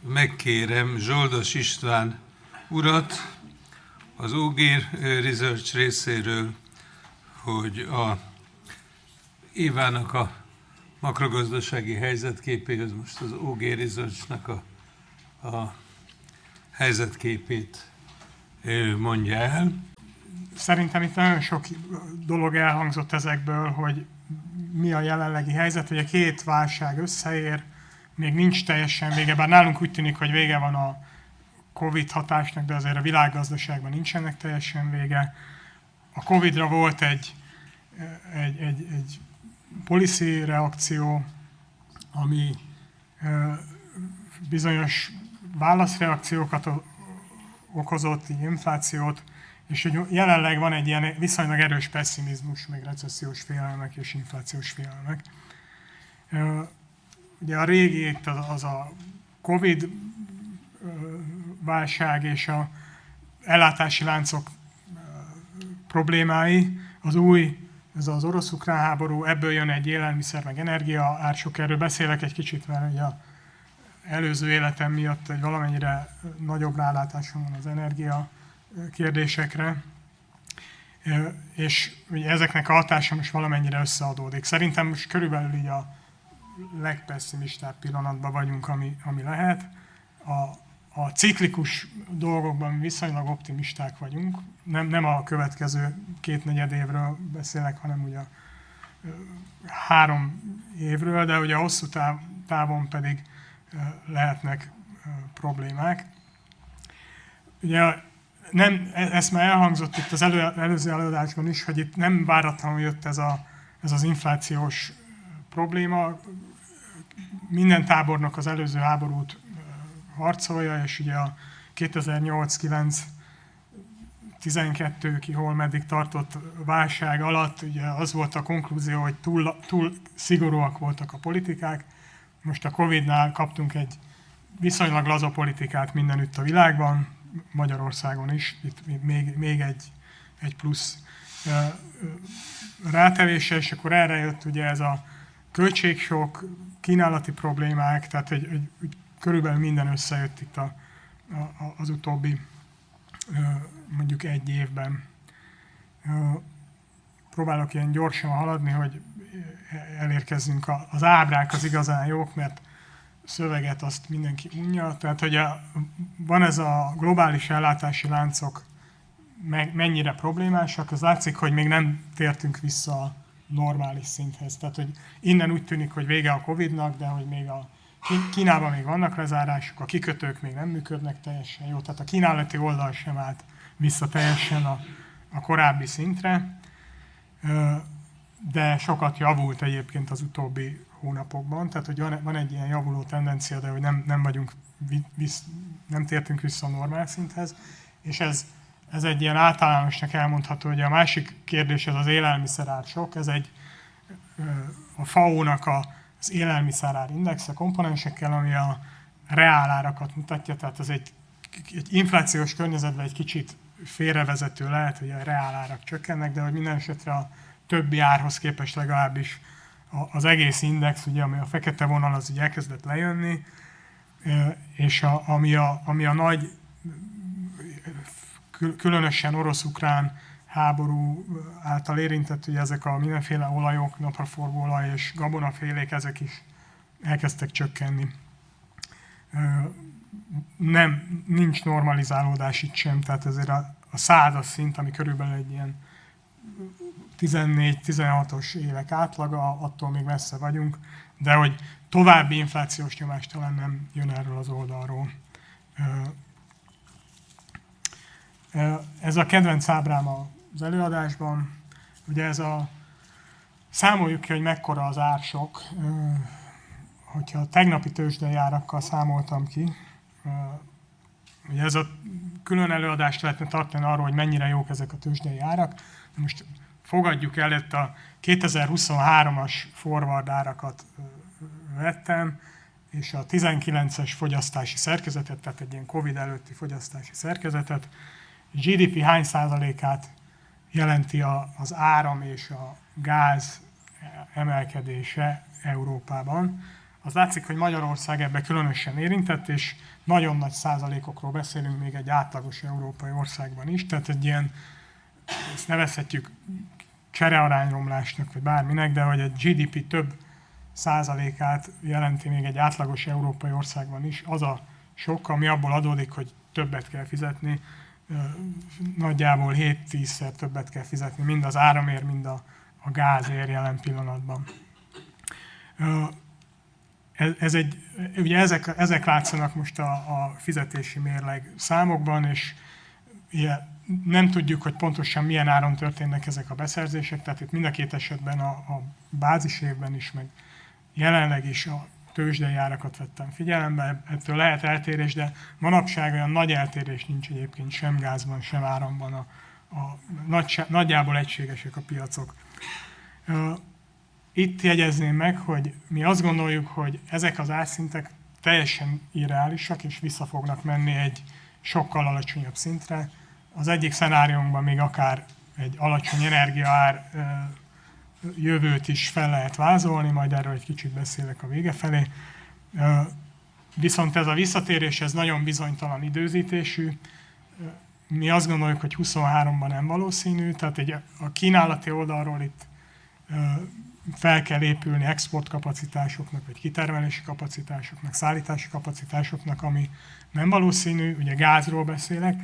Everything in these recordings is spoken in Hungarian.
megkérem Zsoldos István urat az UGIR Research részéről, hogy a Évának a makrogazdasági helyzetképéhez most az UGIR Research-nak a, a helyzetképét mondja el. Szerintem itt nagyon sok dolog elhangzott ezekből, hogy mi a jelenlegi helyzet, hogy a két válság összeér, még nincs teljesen vége, bár nálunk úgy tűnik, hogy vége van a Covid hatásnak, de azért a világgazdaságban nincsenek teljesen vége. A Covid-ra volt egy, egy, egy, egy policy reakció, ami bizonyos válaszreakciókat okozott, inflációt, és hogy jelenleg van egy ilyen viszonylag erős pessimizmus, meg recessziós félelmek és inflációs félelmek. Ugye a régi itt az, az a Covid válság és a ellátási láncok problémái, az új, ez az orosz-ukrán háború, ebből jön egy élelmiszer meg energia ársok, erről beszélek egy kicsit, mert ugye a előző életem miatt egy valamennyire nagyobb rálátásom van az energia kérdésekre, és ugye ezeknek a hatása most valamennyire összeadódik. Szerintem most körülbelül így a legpesszimistább pillanatban vagyunk, ami, ami lehet. A, a ciklikus dolgokban viszonylag optimisták vagyunk. Nem, nem a következő két negyed évről beszélek, hanem ugye a három évről, de ugye a hosszú táv, távon pedig lehetnek problémák. Ugye nem, e, ez már elhangzott itt az elő, előző előadásban is, hogy itt nem váratlanul jött ez, a, ez az inflációs probléma. Minden tábornok az előző háborút harcolja, és ugye a 2008-9 12 ki hol meddig tartott válság alatt ugye az volt a konklúzió, hogy túl, túl szigorúak voltak a politikák. Most a Covid-nál kaptunk egy viszonylag laza politikát mindenütt a világban, Magyarországon is, itt még, még egy, egy plusz rátevése, és akkor erre jött ugye ez a költségsok, kínálati problémák, tehát hogy, hogy, hogy körülbelül minden összejött itt a, a, az utóbbi mondjuk egy évben. Próbálok ilyen gyorsan haladni, hogy elérkezzünk. Az ábrák az igazán jók, mert szöveget azt mindenki unja. Tehát, hogy a, van ez a globális ellátási láncok mennyire problémásak, az látszik, hogy még nem tértünk vissza a normális szinthez. Tehát, hogy innen úgy tűnik, hogy vége a Covid-nak, de hogy még a Kínában még vannak lezárások, a kikötők még nem működnek teljesen jó, tehát a kínálati oldal sem állt vissza teljesen a, a korábbi szintre, de sokat javult egyébként az utóbbi hónapokban, tehát hogy van, van egy ilyen javuló tendencia, de hogy nem, nem vagyunk, visz, nem tértünk vissza a normál szinthez, és ez, ez egy ilyen általánosnak elmondható, hogy a másik kérdés az az élelmiszerár sok, ez egy a FAO-nak a, az élelmiszerár indexe komponensekkel, ami a reálárakat mutatja, tehát ez egy, egy inflációs környezetben egy kicsit félrevezető lehet, hogy a reálárak csökkennek, de hogy minden esetre a többi árhoz képest legalábbis az egész index, ugye, ami a fekete vonal, az ugye elkezdett lejönni, és a, ami, a, ami a nagy, különösen orosz-ukrán háború által érintett, ugye ezek a mindenféle olajok, napraforgóolaj és gabonafélék, ezek is elkezdtek csökkenni. Nem, nincs normalizálódás itt sem, tehát ezért a, a százas szint, ami körülbelül egy ilyen 14-16-os évek átlaga, attól még messze vagyunk, de hogy további inflációs nyomás talán nem jön erről az oldalról. Ez a kedvenc ábrám az előadásban. Ugye ez a, számoljuk ki, hogy mekkora az ársok. Hogyha a tegnapi tőzsdei árakkal számoltam ki, ugye ez a külön előadást lehetne tartani arról, hogy mennyire jók ezek a tőzsdei árak. De most fogadjuk el, itt a 2023-as forward árakat vettem, és a 19-es fogyasztási szerkezetet, tehát egy ilyen Covid előtti fogyasztási szerkezetet, GDP hány százalékát jelenti az áram és a gáz emelkedése Európában, az látszik, hogy Magyarország ebbe különösen érintett, és nagyon nagy százalékokról beszélünk még egy átlagos európai országban is, tehát egy ilyen, ezt nevezhetjük cserearányromlásnak, vagy bárminek, de hogy egy GDP több százalékát jelenti még egy átlagos európai országban is, az a sok, ami abból adódik, hogy többet kell fizetni, nagyjából 7-10-szer többet kell fizetni, mind az áramért, mind a, a gázért jelen pillanatban. Ez, egy, ugye ezek, ezek látszanak most a, a fizetési mérleg számokban, és ilyen, nem tudjuk, hogy pontosan milyen áron történnek ezek a beszerzések, tehát itt mind a két esetben a, a bázis évben is, meg jelenleg is a tőzsdei árakat vettem figyelembe, ettől lehet eltérés, de manapság olyan nagy eltérés nincs egyébként sem gázban, sem áramban, a, a, nagy, nagyjából egységesek a piacok. Itt jegyezném meg, hogy mi azt gondoljuk, hogy ezek az árszintek teljesen irreálisak, és vissza fognak menni egy sokkal alacsonyabb szintre. Az egyik szenáriunkban még akár egy alacsony energiaár jövőt is fel lehet vázolni, majd erről egy kicsit beszélek a vége felé. Viszont ez a visszatérés, ez nagyon bizonytalan időzítésű. Mi azt gondoljuk, hogy 23-ban nem valószínű, tehát egy, a kínálati oldalról itt fel kell épülni exportkapacitásoknak, vagy kitermelési kapacitásoknak, szállítási kapacitásoknak, ami nem valószínű, ugye gázról beszélek,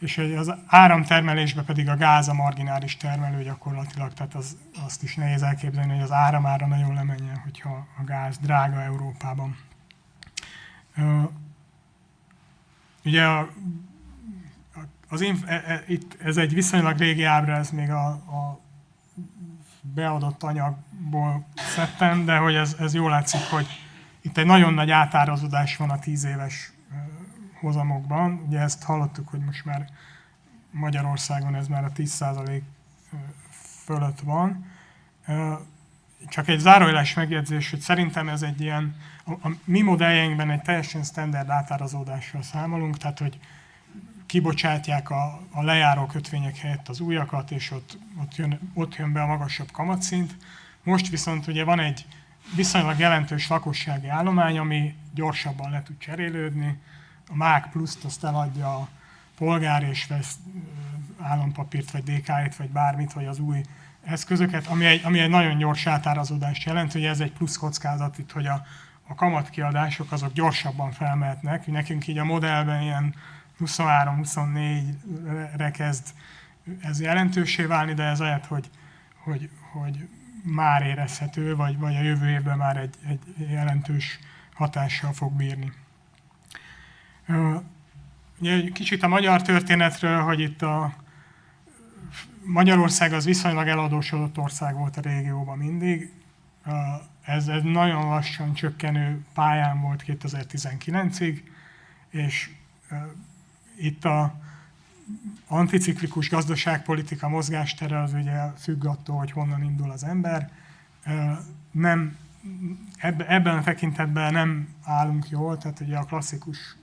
és az áramtermelésben pedig a gáz a marginális termelő gyakorlatilag, tehát az, azt is nehéz elképzelni, hogy az áramára nagyon lemenjen, hogyha a gáz drága Európában. Ugye a, az inf, e, e, itt, ez egy viszonylag régi ábra, ez még a, a beadott anyagból szedtem, de hogy ez, ez jól látszik, hogy itt egy nagyon nagy átárazódás van a tíz éves hozamokban. Ugye ezt hallottuk, hogy most már Magyarországon ez már a 10% fölött van. Csak egy zárójeles megjegyzés, hogy szerintem ez egy ilyen, a, mi modelljeinkben egy teljesen standard átárazódással számolunk, tehát hogy kibocsátják a, a lejáró kötvények helyett az újakat, és ott, ott, jön, ott jön be a magasabb kamatszint. Most viszont ugye van egy viszonylag jelentős lakossági állomány, ami gyorsabban le tud cserélődni, a MÁK pluszt azt eladja a polgár, és vesz állampapírt, vagy DK-t, vagy bármit, vagy az új eszközöket, ami egy, ami egy nagyon gyors átárazódást jelent, hogy ez egy plusz kockázat itt, hogy a, a kamatkiadások azok gyorsabban felmehetnek. Nekünk így a modellben ilyen 23-24-re kezd ez jelentősé válni, de ez lehet, hogy, hogy, hogy már érezhető, vagy, vagy a jövő évben már egy, egy jelentős hatással fog bírni. Ugye kicsit a magyar történetről, hogy itt a Magyarország az viszonylag eladósodott ország volt a régióban mindig. Ez egy nagyon lassan csökkenő pályán volt 2019-ig, és itt a anticiklikus gazdaságpolitika mozgástere az ugye függ attól, hogy honnan indul az ember. Nem, ebben a tekintetben nem állunk jól, tehát ugye a klasszikus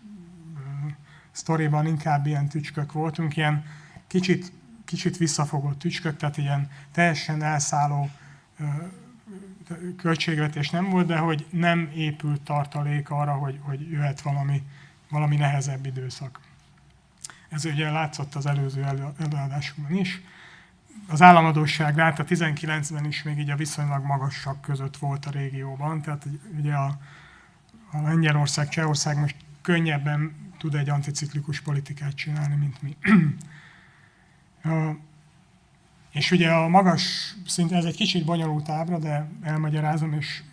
sztoriban inkább ilyen tücskök voltunk, ilyen kicsit, kicsit visszafogott tücskök, tehát ilyen teljesen elszálló költségvetés nem volt, de hogy nem épült tartalék arra, hogy, hogy jöhet valami, valami nehezebb időszak. Ez ugye látszott az előző előadásokban is. Az államadóság ráta 19-ben is még így a viszonylag magasak között volt a régióban, tehát ugye a, a Lengyelország, Csehország most könnyebben tud egy anticiklikus politikát csinálni, mint mi. és ugye a magas szint, ez egy kicsit bonyolult ábra, de elmagyarázom, és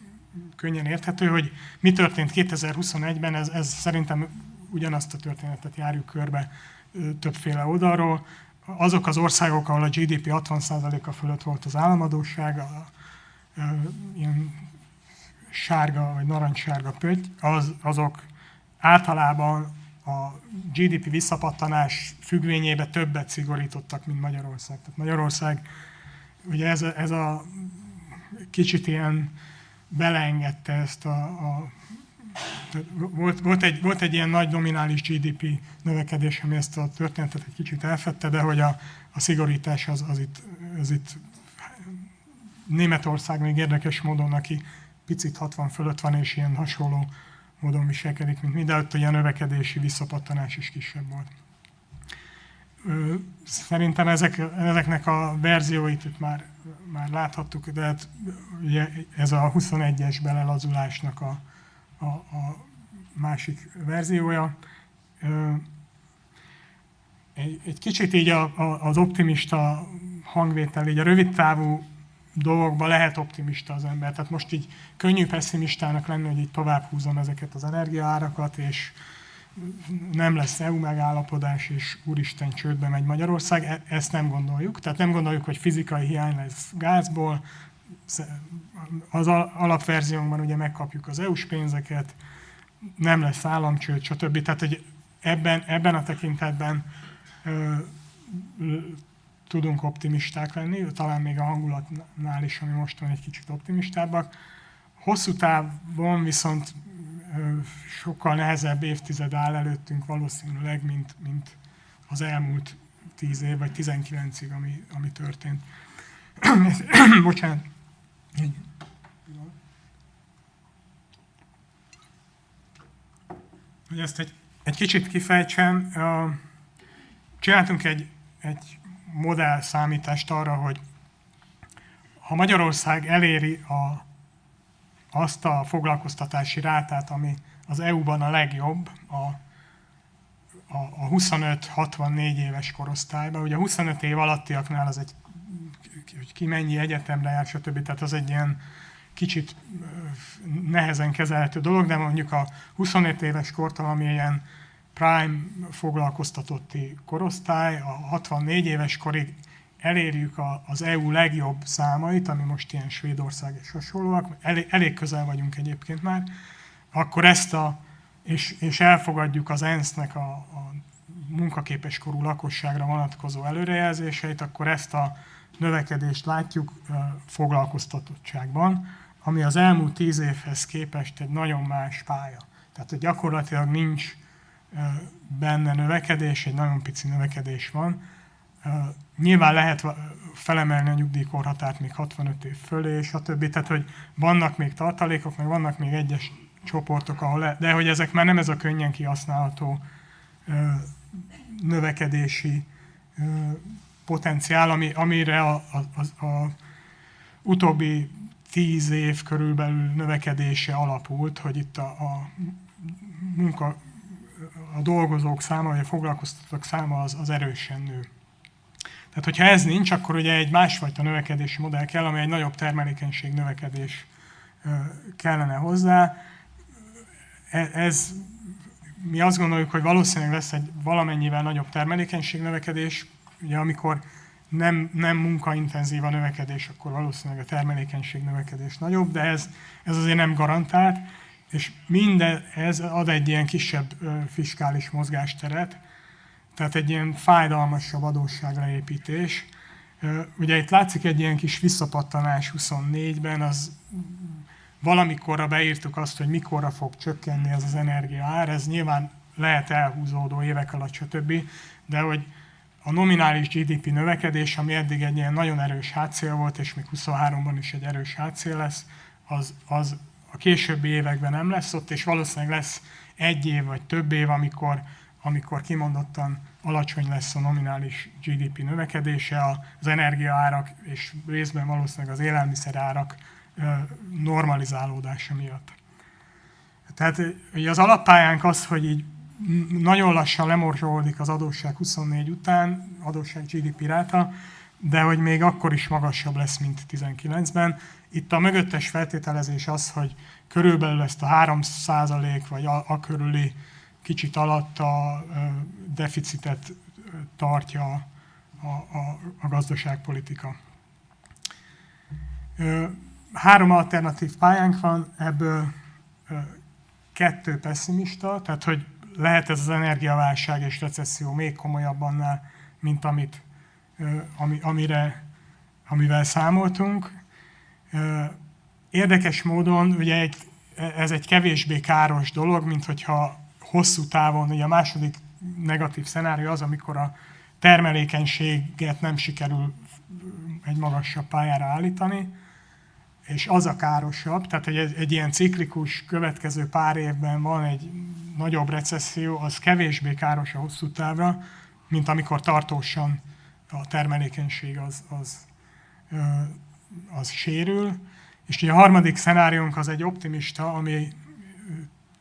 könnyen érthető, hogy mi történt 2021-ben, ez, ez szerintem ugyanazt a történetet járjuk körbe többféle oldalról. Azok az országok, ahol a GDP 60%-a fölött volt az államadóság, a, a, ilyen sárga vagy narancssárga pötty, az, azok általában a GDP visszapattanás függvényébe többet szigorítottak, mint Magyarország. Tehát Magyarország, ugye ez a, ez a kicsit ilyen beleengedte ezt a, a volt, volt, egy, volt egy ilyen nagy nominális GDP növekedés, ami ezt a történetet egy kicsit elfette, de hogy a, a szigorítás az, az, itt, az itt Németország még érdekes módon, aki picit 60 fölött van, és ilyen hasonló módon viselkedik, mint mi, de ott a növekedési visszapattanás is kisebb volt. Szerintem ezek, ezeknek a verzióit itt már, már láthattuk, de hát ugye ez a 21-es belelazulásnak a, a, a másik verziója. Egy, egy kicsit így a, a, az optimista hangvétel, így a rövid távú dolgokban lehet optimista az ember. Tehát most így könnyű pessimistának lenni, hogy így tovább húzom ezeket az energiaárakat, és nem lesz EU megállapodás, és úristen csődbe megy Magyarország. E- ezt nem gondoljuk. Tehát nem gondoljuk, hogy fizikai hiány lesz gázból. Az alapverziónkban ugye megkapjuk az EU-s pénzeket, nem lesz államcsőd, stb. Tehát, hogy ebben, ebben a tekintetben ö, tudunk optimisták lenni, talán még a hangulatnál is, ami most van egy kicsit optimistábbak. Hosszú távon viszont sokkal nehezebb évtized áll előttünk valószínűleg, mint, mint az elmúlt 10 év, vagy 19-ig, ami, ami történt. Bocsánat. Hogy ezt egy, egy kicsit kifejtsem, csináltunk egy, egy modell számítást arra, hogy ha Magyarország eléri a, azt a foglalkoztatási rátát, ami az EU-ban a legjobb, a, a, a 25-64 éves korosztályban. Ugye a 25 év alattiaknál az egy, hogy ki mennyi egyetemre jár, stb. Tehát az egy ilyen kicsit nehezen kezelhető dolog, de mondjuk a 25 éves kortal, ami ilyen prime foglalkoztatotti korosztály, a 64 éves korig elérjük a, az EU legjobb számait, ami most ilyen Svédország és hasonlóak, elég, elég közel vagyunk egyébként már, akkor ezt a, és, és elfogadjuk az ENSZ-nek a, a munkaképes korú lakosságra vonatkozó előrejelzéseit, akkor ezt a növekedést látjuk foglalkoztatottságban, ami az elmúlt tíz évhez képest egy nagyon más pálya. Tehát hogy gyakorlatilag nincs benne növekedés, egy nagyon pici növekedés van. Nyilván lehet felemelni a nyugdíjkorhatárt még 65 év fölé, stb. Tehát, hogy vannak még tartalékok, meg vannak még egyes csoportok, ahol le, de hogy ezek már nem ez a könnyen kihasználható növekedési potenciál, ami, amire a, a, a, a utóbbi tíz év körülbelül növekedése alapult, hogy itt a, a munka a dolgozók száma, vagy a foglalkoztatók száma az, az erősen nő. Tehát, hogyha ez nincs, akkor ugye egy másfajta növekedési modell kell, ami egy nagyobb termelékenység növekedés kellene hozzá. E, ez, mi azt gondoljuk, hogy valószínűleg lesz egy valamennyivel nagyobb termelékenység növekedés, ugye amikor nem, nem munkaintenzív a növekedés, akkor valószínűleg a termelékenység növekedés nagyobb, de ez, ez azért nem garantált és minden ez ad egy ilyen kisebb fiskális mozgásteret, tehát egy ilyen fájdalmasabb adósságra építés. Ugye itt látszik egy ilyen kis visszapattanás 24-ben, az valamikorra beírtuk azt, hogy mikorra fog csökkenni ez az energia ár, ez nyilván lehet elhúzódó évek alatt, stb., de hogy a nominális GDP növekedés, ami eddig egy ilyen nagyon erős hátszél volt, és még 23-ban is egy erős hátszél lesz, az, az a későbbi években nem lesz ott, és valószínűleg lesz egy év vagy több év, amikor, amikor kimondottan alacsony lesz a nominális GDP növekedése, az energiaárak és részben valószínűleg az élelmiszerárak normalizálódása miatt. Tehát az alappályánk az, hogy így nagyon lassan lemorzsolódik az adósság 24 után, adósság GDP ráta, de hogy még akkor is magasabb lesz, mint 19-ben. Itt a mögöttes feltételezés az, hogy körülbelül ezt a 3% vagy a, a körüli kicsit alatt a deficitet tartja a, a, a gazdaságpolitika. Három alternatív pályánk van, ebből kettő pessimista, tehát hogy lehet ez az energiaválság és recesszió még komolyabb annál, mint amit, ami, amire, amivel számoltunk. Érdekes módon ugye egy, ez egy kevésbé káros dolog, mint hogyha hosszú távon, ugye a második negatív szenárió az, amikor a termelékenységet nem sikerül egy magasabb pályára állítani. és az a károsabb, tehát egy, egy ilyen ciklikus következő pár évben van egy nagyobb recesszió, az kevésbé káros a hosszú távra, mint amikor tartósan a termelékenység az, az, az sérül. És ugye a harmadik szenáriónk az egy optimista, ami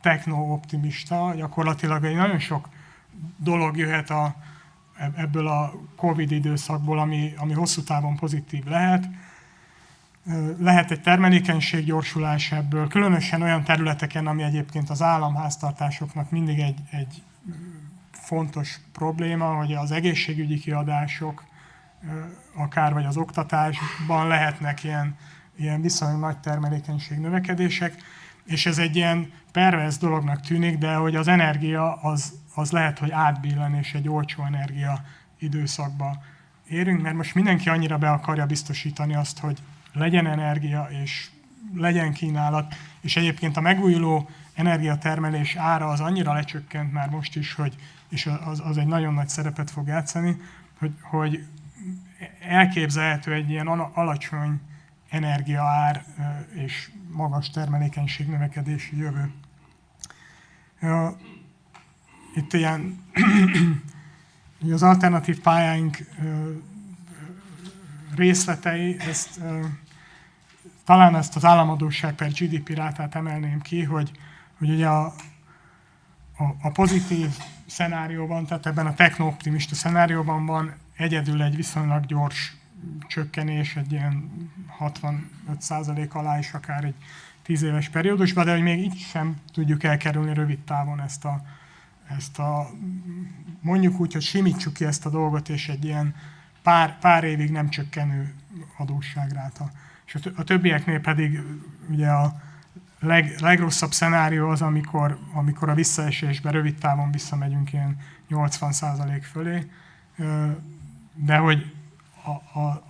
techno-optimista, gyakorlatilag egy nagyon sok dolog jöhet a, ebből a Covid időszakból, ami, ami hosszú távon pozitív lehet. Lehet egy termelékenység gyorsulás ebből, különösen olyan területeken, ami egyébként az államháztartásoknak mindig egy, egy fontos probléma, hogy az egészségügyi kiadások, akár vagy az oktatásban lehetnek ilyen, ilyen viszonylag nagy termelékenység növekedések, és ez egy ilyen pervers dolognak tűnik, de hogy az energia az, az lehet, hogy átbillen, és egy olcsó energia időszakba érünk, mert most mindenki annyira be akarja biztosítani azt, hogy legyen energia, és legyen kínálat, és egyébként a megújuló energiatermelés ára az annyira lecsökkent már most is, hogy és az, az egy nagyon nagy szerepet fog játszani, hogy, hogy elképzelhető egy ilyen alacsony energiaár és magas termelékenység növekedési jövő. Itt ilyen az alternatív pályáink részletei, ezt, talán ezt az államadóság per GDP rátát emelném ki, hogy, hogy ugye a, a, a pozitív szenárióban, tehát ebben a techno-optimista szenárióban van egyedül egy viszonylag gyors csökkenés, egy ilyen 65% alá is akár egy 10 éves periódusban, de hogy még így sem tudjuk elkerülni rövid távon ezt a, ezt a mondjuk úgy, hogy simítsuk ki ezt a dolgot, és egy ilyen pár, pár évig nem csökkenő adósságráta. És a többieknél pedig ugye a leg, legrosszabb szenárió az, amikor, amikor a visszaesésbe rövid távon visszamegyünk ilyen 80% fölé, de hogy a, a, a,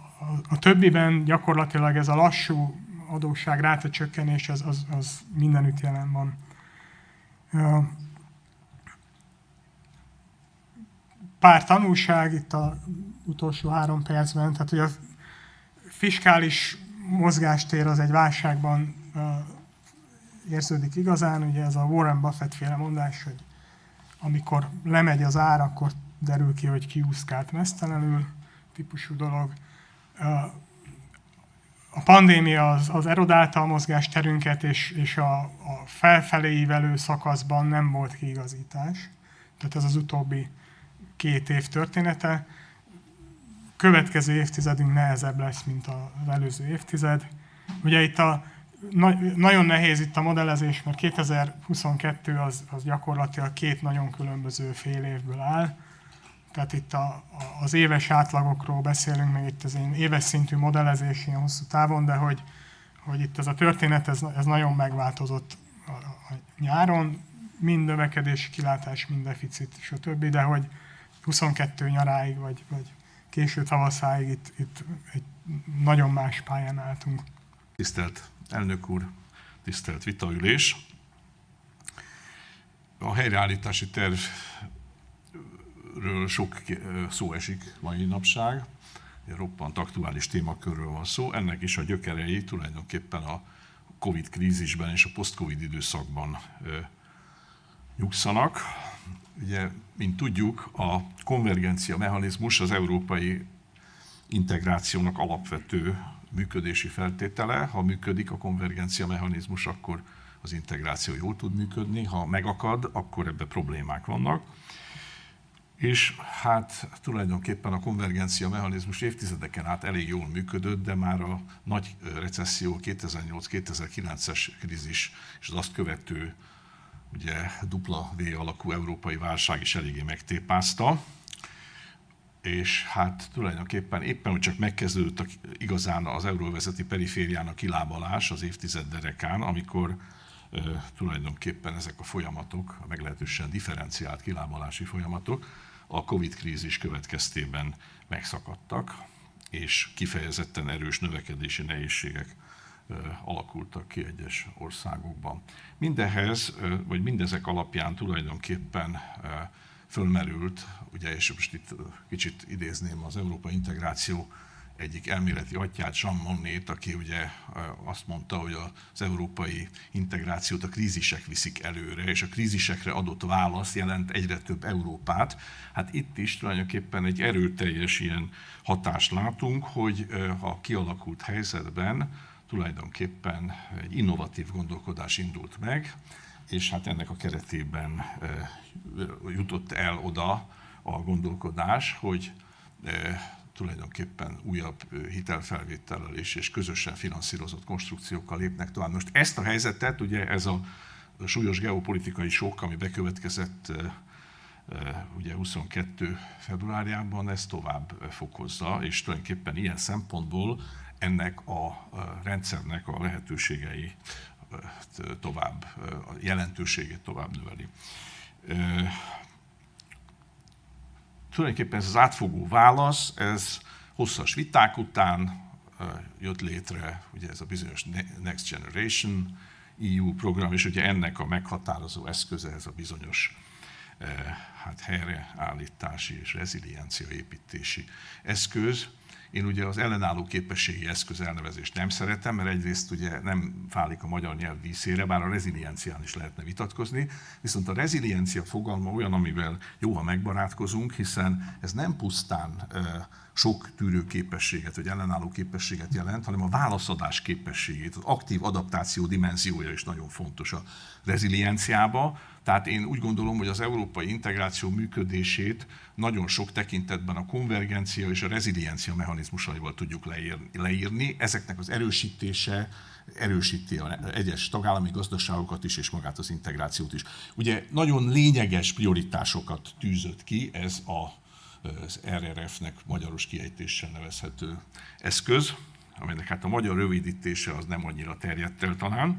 a többiben gyakorlatilag ez a lassú adósság ráta csökkenés az, az, az mindenütt jelen van. Pár tanulság itt az utolsó három percben, tehát hogy a fiskális mozgástér az egy válságban érződik igazán, ugye ez a Warren Buffett féle mondás, hogy amikor lemegy az ár, akkor derül ki, hogy kiúszkált mesztelenül, típusú dolog. A pandémia az, az erodálta a mozgásterünket, és, és a, a felfelé ívelő szakaszban nem volt kiigazítás. Tehát ez az utóbbi két év története. Következő évtizedünk nehezebb lesz, mint az előző évtized. Ugye itt a na, nagyon nehéz itt a modellezés, mert 2022 az, az gyakorlatilag két nagyon különböző fél évből áll. Tehát itt a, az éves átlagokról beszélünk, meg itt az én éves szintű modellezés ilyen hosszú távon, de hogy, hogy itt ez a történet, ez, ez nagyon megváltozott a, a nyáron, mind növekedési kilátás, mind deficit, stb., de hogy 22 nyaráig, vagy, vagy késő tavaszáig itt, itt egy nagyon más pályán álltunk. Tisztelt elnök úr, tisztelt vitaülés! A helyreállítási tervről sok szó esik mai napság, egy roppant aktuális témakörről van szó. Ennek is a gyökerei tulajdonképpen a Covid krízisben és a post-Covid időszakban nyugszanak. Ugye, mint tudjuk, a konvergencia mechanizmus az európai integrációnak alapvető működési feltétele. Ha működik a konvergencia mechanizmus, akkor az integráció jól tud működni, ha megakad, akkor ebbe problémák vannak. És hát tulajdonképpen a konvergencia mechanizmus évtizedeken át elég jól működött, de már a nagy recesszió 2008-2009-es krízis és az azt követő ugye dupla V alakú európai válság is eléggé megtépázta. És hát tulajdonképpen éppen, hogy csak megkezdődött igazán az euróvezeti perifériának kilábalás az évtized derekán, amikor e, tulajdonképpen ezek a folyamatok, a meglehetősen differenciált kilábalási folyamatok a Covid-krízis következtében megszakadtak, és kifejezetten erős növekedési nehézségek alakultak ki egyes országokban. Mindehhez, e, vagy mindezek alapján tulajdonképpen fölmerült, ugye, és most itt kicsit idézném az Európa integráció egyik elméleti atyát, Jean Monnet, aki ugye azt mondta, hogy az európai integrációt a krízisek viszik előre, és a krízisekre adott válasz jelent egyre több Európát. Hát itt is tulajdonképpen egy erőteljes ilyen hatást látunk, hogy a kialakult helyzetben tulajdonképpen egy innovatív gondolkodás indult meg, és hát ennek a keretében jutott el oda a gondolkodás, hogy tulajdonképpen újabb hitelfelvétellel és, és közösen finanszírozott konstrukciókkal lépnek tovább. Most ezt a helyzetet, ugye ez a súlyos geopolitikai sok, ami bekövetkezett ugye 22 februárjában, ez tovább fokozza, és tulajdonképpen ilyen szempontból ennek a rendszernek a lehetőségei tovább, a jelentőségét tovább növeli tulajdonképpen ez az átfogó válasz, ez hosszas viták után jött létre, ugye ez a bizonyos Next Generation EU program, és ugye ennek a meghatározó eszköze ez a bizonyos hát helyreállítási és reziliencia építési eszköz, én ugye az ellenálló képességi eszköz elnevezést nem szeretem, mert egyrészt ugye nem fálik a magyar nyelv vízére, bár a reziliencián is lehetne vitatkozni, viszont a reziliencia fogalma olyan, amivel jó, ha megbarátkozunk, hiszen ez nem pusztán sok tűrőképességet vagy ellenálló képességet jelent, hanem a válaszadás képességét, az aktív adaptáció dimenziója is nagyon fontos a rezilienciába. Tehát én úgy gondolom, hogy az európai integráció működését nagyon sok tekintetben a konvergencia és a reziliencia mechanizmusaival tudjuk leírni. Ezeknek az erősítése erősíti a egyes tagállami gazdaságokat is, és magát az integrációt is. Ugye nagyon lényeges prioritásokat tűzött ki ez a az RRF-nek magyaros kiejtéssel nevezhető eszköz, amelynek hát a magyar rövidítése az nem annyira terjedt el talán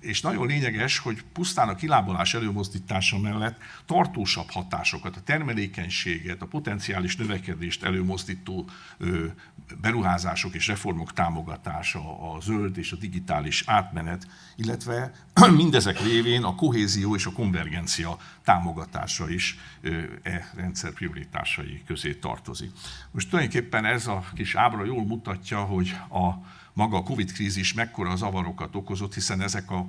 és nagyon lényeges, hogy pusztán a kilábalás előmozdítása mellett tartósabb hatásokat, a termelékenységet, a potenciális növekedést előmozdító beruházások és reformok támogatása, a zöld és a digitális átmenet, illetve mindezek révén a kohézió és a konvergencia támogatása is e rendszer prioritásai közé tartozik. Most tulajdonképpen ez a kis ábra jól mutatja, hogy a maga a Covid-krízis mekkora zavarokat okozott, hiszen ezek a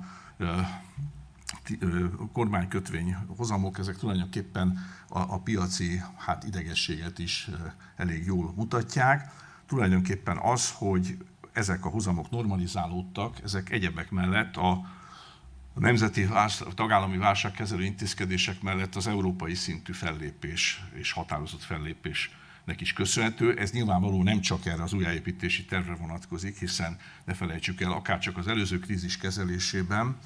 kormánykötvény hozamok, ezek tulajdonképpen a, a piaci hát idegességet is elég jól mutatják. Tulajdonképpen az, hogy ezek a hozamok normalizálódtak, ezek egyebek mellett a nemzeti tagállami válságkezelő intézkedések mellett az európai szintű fellépés és határozott fellépés nek is köszönhető. Ez nyilvánvaló nem csak erre az újjáépítési tervre vonatkozik, hiszen ne felejtsük el, akár csak az előző krízis kezelésében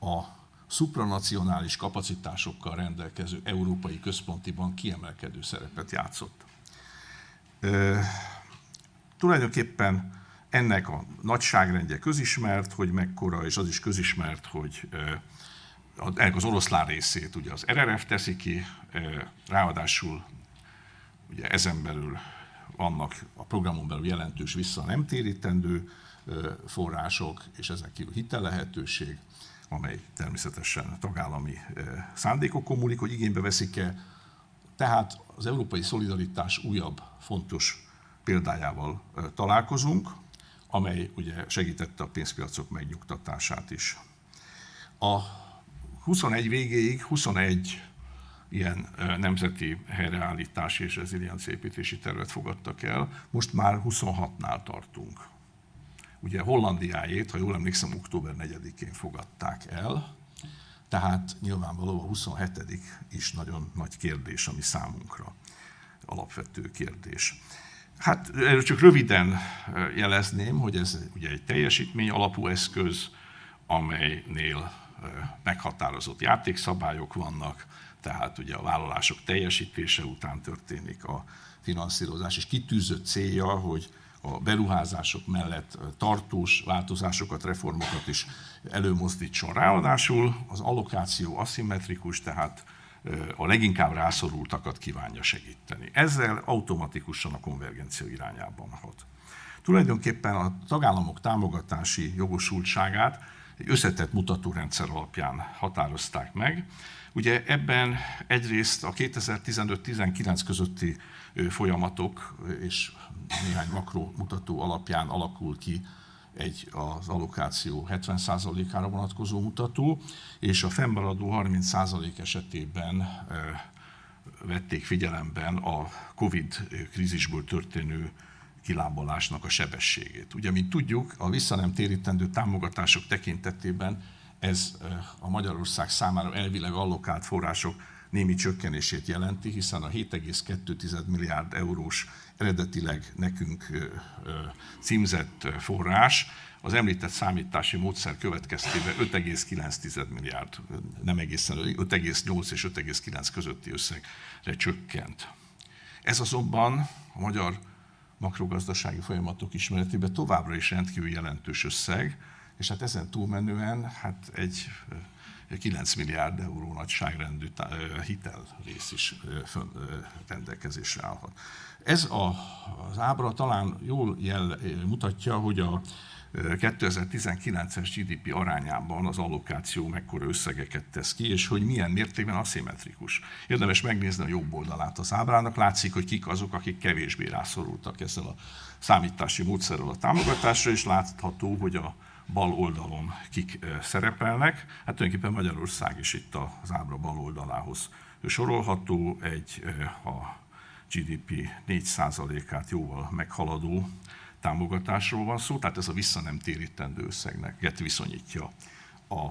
a supranacionális kapacitásokkal rendelkező Európai Központi Bank kiemelkedő szerepet játszott. E, tulajdonképpen ennek a nagyságrendje közismert, hogy mekkora, és az is közismert, hogy ennek az oroszlán részét ugye az RRF teszi ki, ráadásul Ugye ezen belül vannak a programon belül jelentős vissza nem térítendő források, és ezen kívül hitellehetőség, amely természetesen tagállami szándékokon múlik, hogy igénybe veszik-e. Tehát az európai szolidaritás újabb fontos példájával találkozunk, amely ugye segítette a pénzpiacok megnyugtatását is. A 21 végéig 21 ilyen nemzeti helyreállítási és reziliencia építési tervet fogadtak el. Most már 26-nál tartunk. Ugye Hollandiájét, ha jól emlékszem, október 4-én fogadták el, tehát nyilvánvalóan a 27 is nagyon nagy kérdés, ami számunkra alapvető kérdés. Hát erről csak röviden jelezném, hogy ez ugye egy teljesítmény alapú eszköz, amelynél meghatározott játékszabályok vannak, tehát ugye a vállalások teljesítése után történik a finanszírozás, és kitűzött célja, hogy a beruházások mellett tartós változásokat, reformokat is előmozdítson. Ráadásul az allokáció aszimmetrikus, tehát a leginkább rászorultakat kívánja segíteni. Ezzel automatikusan a konvergencia irányában hat. Tulajdonképpen a tagállamok támogatási jogosultságát egy összetett mutatórendszer alapján határozták meg. Ugye ebben egyrészt a 2015-19 közötti folyamatok és néhány makromutató alapján alakul ki egy az allokáció 70%-ára vonatkozó mutató, és a fennmaradó 30% esetében vették figyelemben a Covid krízisből történő kilábalásnak a sebességét. Ugye, mint tudjuk, a vissza térítendő támogatások tekintetében ez a Magyarország számára elvileg allokált források némi csökkenését jelenti, hiszen a 7,2 milliárd eurós eredetileg nekünk címzett forrás az említett számítási módszer következtében 5,9 milliárd, nem egészen 5,8 és 5,9 közötti összegre csökkent. Ez azonban a magyar makrogazdasági folyamatok ismeretében továbbra is rendkívül jelentős összeg, és hát ezen túlmenően hát egy 9 milliárd euró nagyságrendű hitel rész is rendelkezésre állhat. Ez a, az ábra talán jól jel, mutatja, hogy a 2019-es GDP arányában az allokáció mekkora összegeket tesz ki, és hogy milyen mértékben aszimmetrikus. Érdemes megnézni a jobb oldalát az ábrának, látszik, hogy kik azok, akik kevésbé rászorultak ezzel a számítási módszerrel a támogatásra, és látható, hogy a bal oldalon kik szerepelnek. Hát tulajdonképpen Magyarország is itt az ábra bal oldalához sorolható, egy a GDP 4%-át jóval meghaladó támogatásról van szó, tehát ez a vissza nem térítendő összegnek viszonyítja a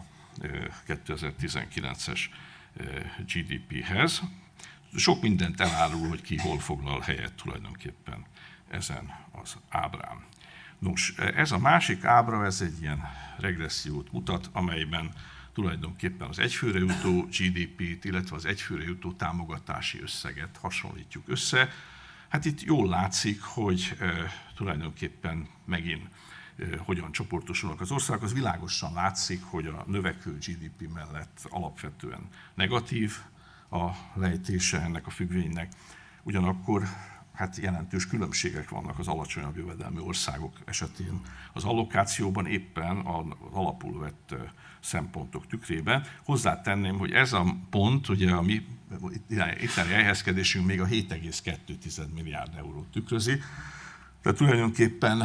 2019-es GDP-hez. Sok mindent elárul, hogy ki hol foglal helyet tulajdonképpen ezen az ábrán. Nos, ez a másik ábra, ez egy ilyen regressziót mutat, amelyben tulajdonképpen az egyfőre jutó GDP-t, illetve az egyfőre jutó támogatási összeget hasonlítjuk össze. Hát itt jól látszik, hogy tulajdonképpen megint hogyan csoportosulnak az országok. Az világosan látszik, hogy a növekvő GDP mellett alapvetően negatív a lejtése ennek a függvénynek. Ugyanakkor hát jelentős különbségek vannak az alacsonyabb jövedelmi országok esetén. Az allokációban éppen az alapul vett szempontok tükrében. Hozzátenném, hogy ez a pont, ugye a mi itteni elhelyezkedésünk még a 7,2 milliárd eurót tükrözi, tehát tulajdonképpen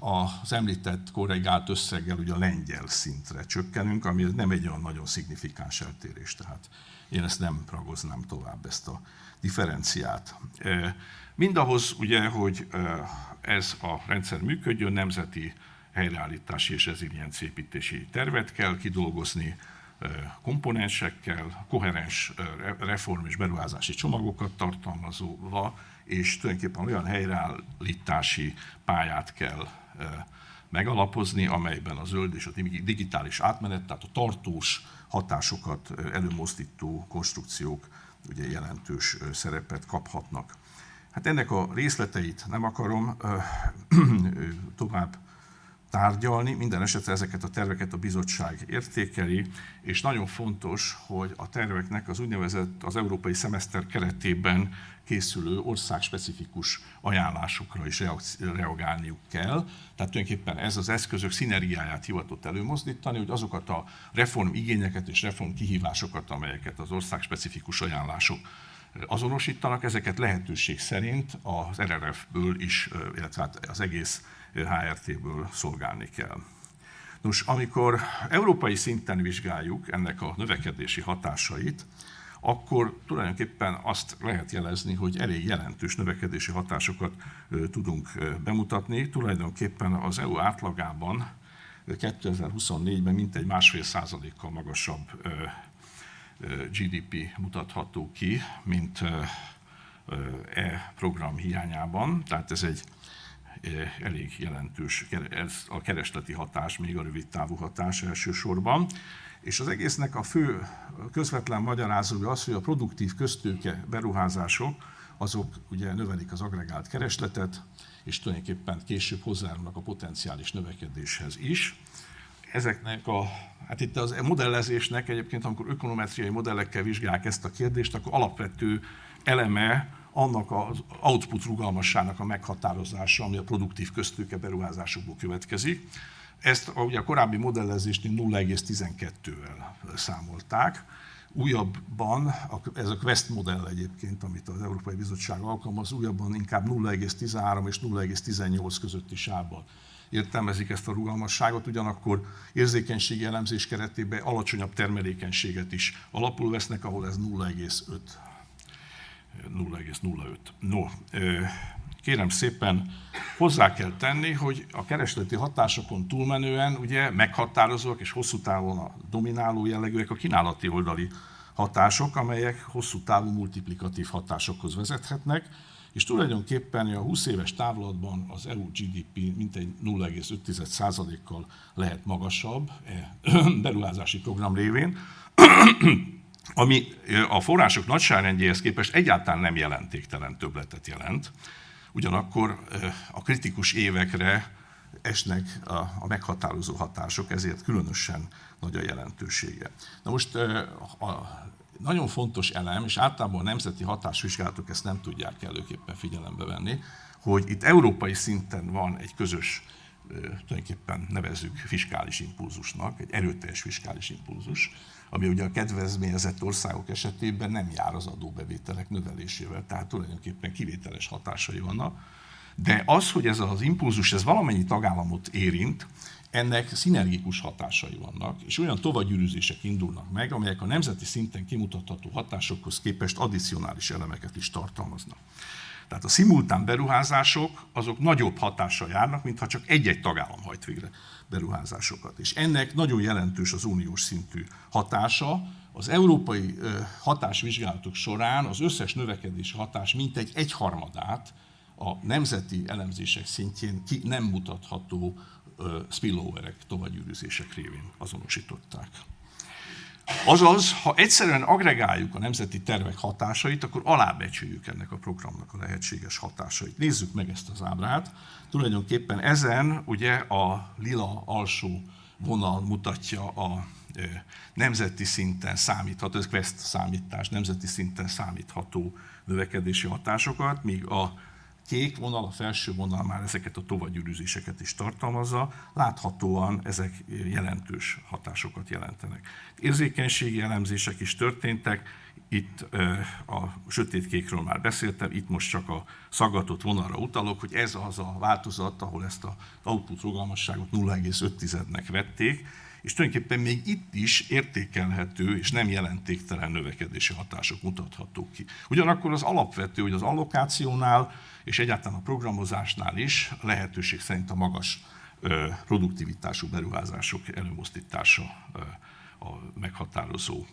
az említett korrigált összeggel ugye a lengyel szintre csökkenünk, ami nem egy olyan nagyon szignifikáns eltérés, tehát én ezt nem ragoznám tovább, ezt a differenciát. Mindahhoz ugye, hogy ez a rendszer működjön, nemzeti helyreállítási és rezilienciépítési tervet kell kidolgozni, komponensekkel, koherens reform és beruházási csomagokat tartalmazóval, és tulajdonképpen olyan helyreállítási pályát kell megalapozni, amelyben a zöld és a digitális átmenet, tehát a tartós hatásokat előmozdító konstrukciók ugye jelentős szerepet kaphatnak. Hát ennek a részleteit nem akarom tovább tárgyalni, minden esetre ezeket a terveket a bizottság értékeli, és nagyon fontos, hogy a terveknek az úgynevezett az európai szemeszter keretében készülő országspecifikus ajánlásokra is reagálniuk kell. Tehát tulajdonképpen ez az eszközök szinergiáját hivatott előmozdítani, hogy azokat a reform igényeket és reform kihívásokat, amelyeket az országspecifikus ajánlások azonosítanak, ezeket lehetőség szerint az RRF-ből is, illetve hát az egész HRT-ből szolgálni kell. Nos, amikor európai szinten vizsgáljuk ennek a növekedési hatásait, akkor tulajdonképpen azt lehet jelezni, hogy elég jelentős növekedési hatásokat tudunk bemutatni. Tulajdonképpen az EU átlagában 2024-ben mintegy másfél százalékkal magasabb GDP mutatható ki, mint e program hiányában. Tehát ez egy elég jelentős, ez a keresleti hatás, még a rövid távú hatás elsősorban. És az egésznek a fő közvetlen magyarázója az, hogy a produktív köztőke beruházások, azok ugye növelik az agregált keresletet, és tulajdonképpen később hozzárulnak a potenciális növekedéshez is ezeknek a, hát itt az modellezésnek egyébként, amikor ökonometriai modellekkel vizsgálják ezt a kérdést, akkor alapvető eleme annak az output rugalmassának a meghatározása, ami a produktív köztőke beruházásokból következik. ezt ugye a korábbi modellezésnél 0,12-vel számolták. Újabban, ez a Quest modell egyébként, amit az Európai Bizottság alkalmaz, újabban inkább 0,13 és 0,18 közötti sávban értelmezik ezt a rugalmasságot, ugyanakkor érzékenységi elemzés keretében alacsonyabb termelékenységet is alapul vesznek, ahol ez 0,5. 0,05. No, kérem szépen hozzá kell tenni, hogy a keresleti hatásokon túlmenően ugye meghatározóak és hosszú távon a domináló jellegűek a kínálati oldali hatások, amelyek hosszú távú multiplikatív hatásokhoz vezethetnek, és tulajdonképpen a 20 éves távlatban az EU GDP mintegy 0,5%-kal lehet magasabb e beruházási program révén, ami a források nagyságrendjéhez képest egyáltalán nem jelentéktelen többletet jelent. Ugyanakkor a kritikus évekre esnek a, a meghatározó hatások, ezért különösen nagy a jelentősége. Na most a nagyon fontos elem, és általában a nemzeti hatásvizsgálatok ezt nem tudják előképpen figyelembe venni, hogy itt európai szinten van egy közös, tulajdonképpen nevezzük fiskális impulzusnak, egy erőteljes fiskális impulzus, ami ugye a kedvezményezett országok esetében nem jár az adóbevételek növelésével, tehát tulajdonképpen kivételes hatásai vannak. De az, hogy ez az impulzus ez valamennyi tagállamot érint, ennek szinergikus hatásai vannak, és olyan tovagyűrűzések indulnak meg, amelyek a nemzeti szinten kimutatható hatásokhoz képest addicionális elemeket is tartalmaznak. Tehát a szimultán beruházások azok nagyobb hatással járnak, mintha csak egy-egy tagállam hajt végre beruházásokat. És ennek nagyon jelentős az uniós szintű hatása. Az európai hatásvizsgálatok során az összes növekedési hatás mintegy egyharmadát a nemzeti elemzések szintjén ki nem mutatható spilloverek, tovagyűrűzések révén azonosították. Azaz, ha egyszerűen agregáljuk a nemzeti tervek hatásait, akkor alábecsüljük ennek a programnak a lehetséges hatásait. Nézzük meg ezt az ábrát. Tulajdonképpen ezen ugye a lila alsó vonal mutatja a nemzeti szinten számítható, ez Quest számítás, nemzeti szinten számítható növekedési hatásokat, míg a kék vonal, a felső vonal már ezeket a tovagyűrűzéseket is tartalmazza, láthatóan ezek jelentős hatásokat jelentenek. Érzékenységi elemzések is történtek, itt a sötétkékről már beszéltem, itt most csak a szaggatott vonalra utalok, hogy ez az a változat, ahol ezt az output rugalmasságot 0,5-nek vették, és tulajdonképpen még itt is értékelhető és nem jelentéktelen növekedési hatások mutathatók ki. Ugyanakkor az alapvető, hogy az allokációnál és egyáltalán a programozásnál is lehetőség szerint a magas produktivitású beruházások előmozdítása a meghatározó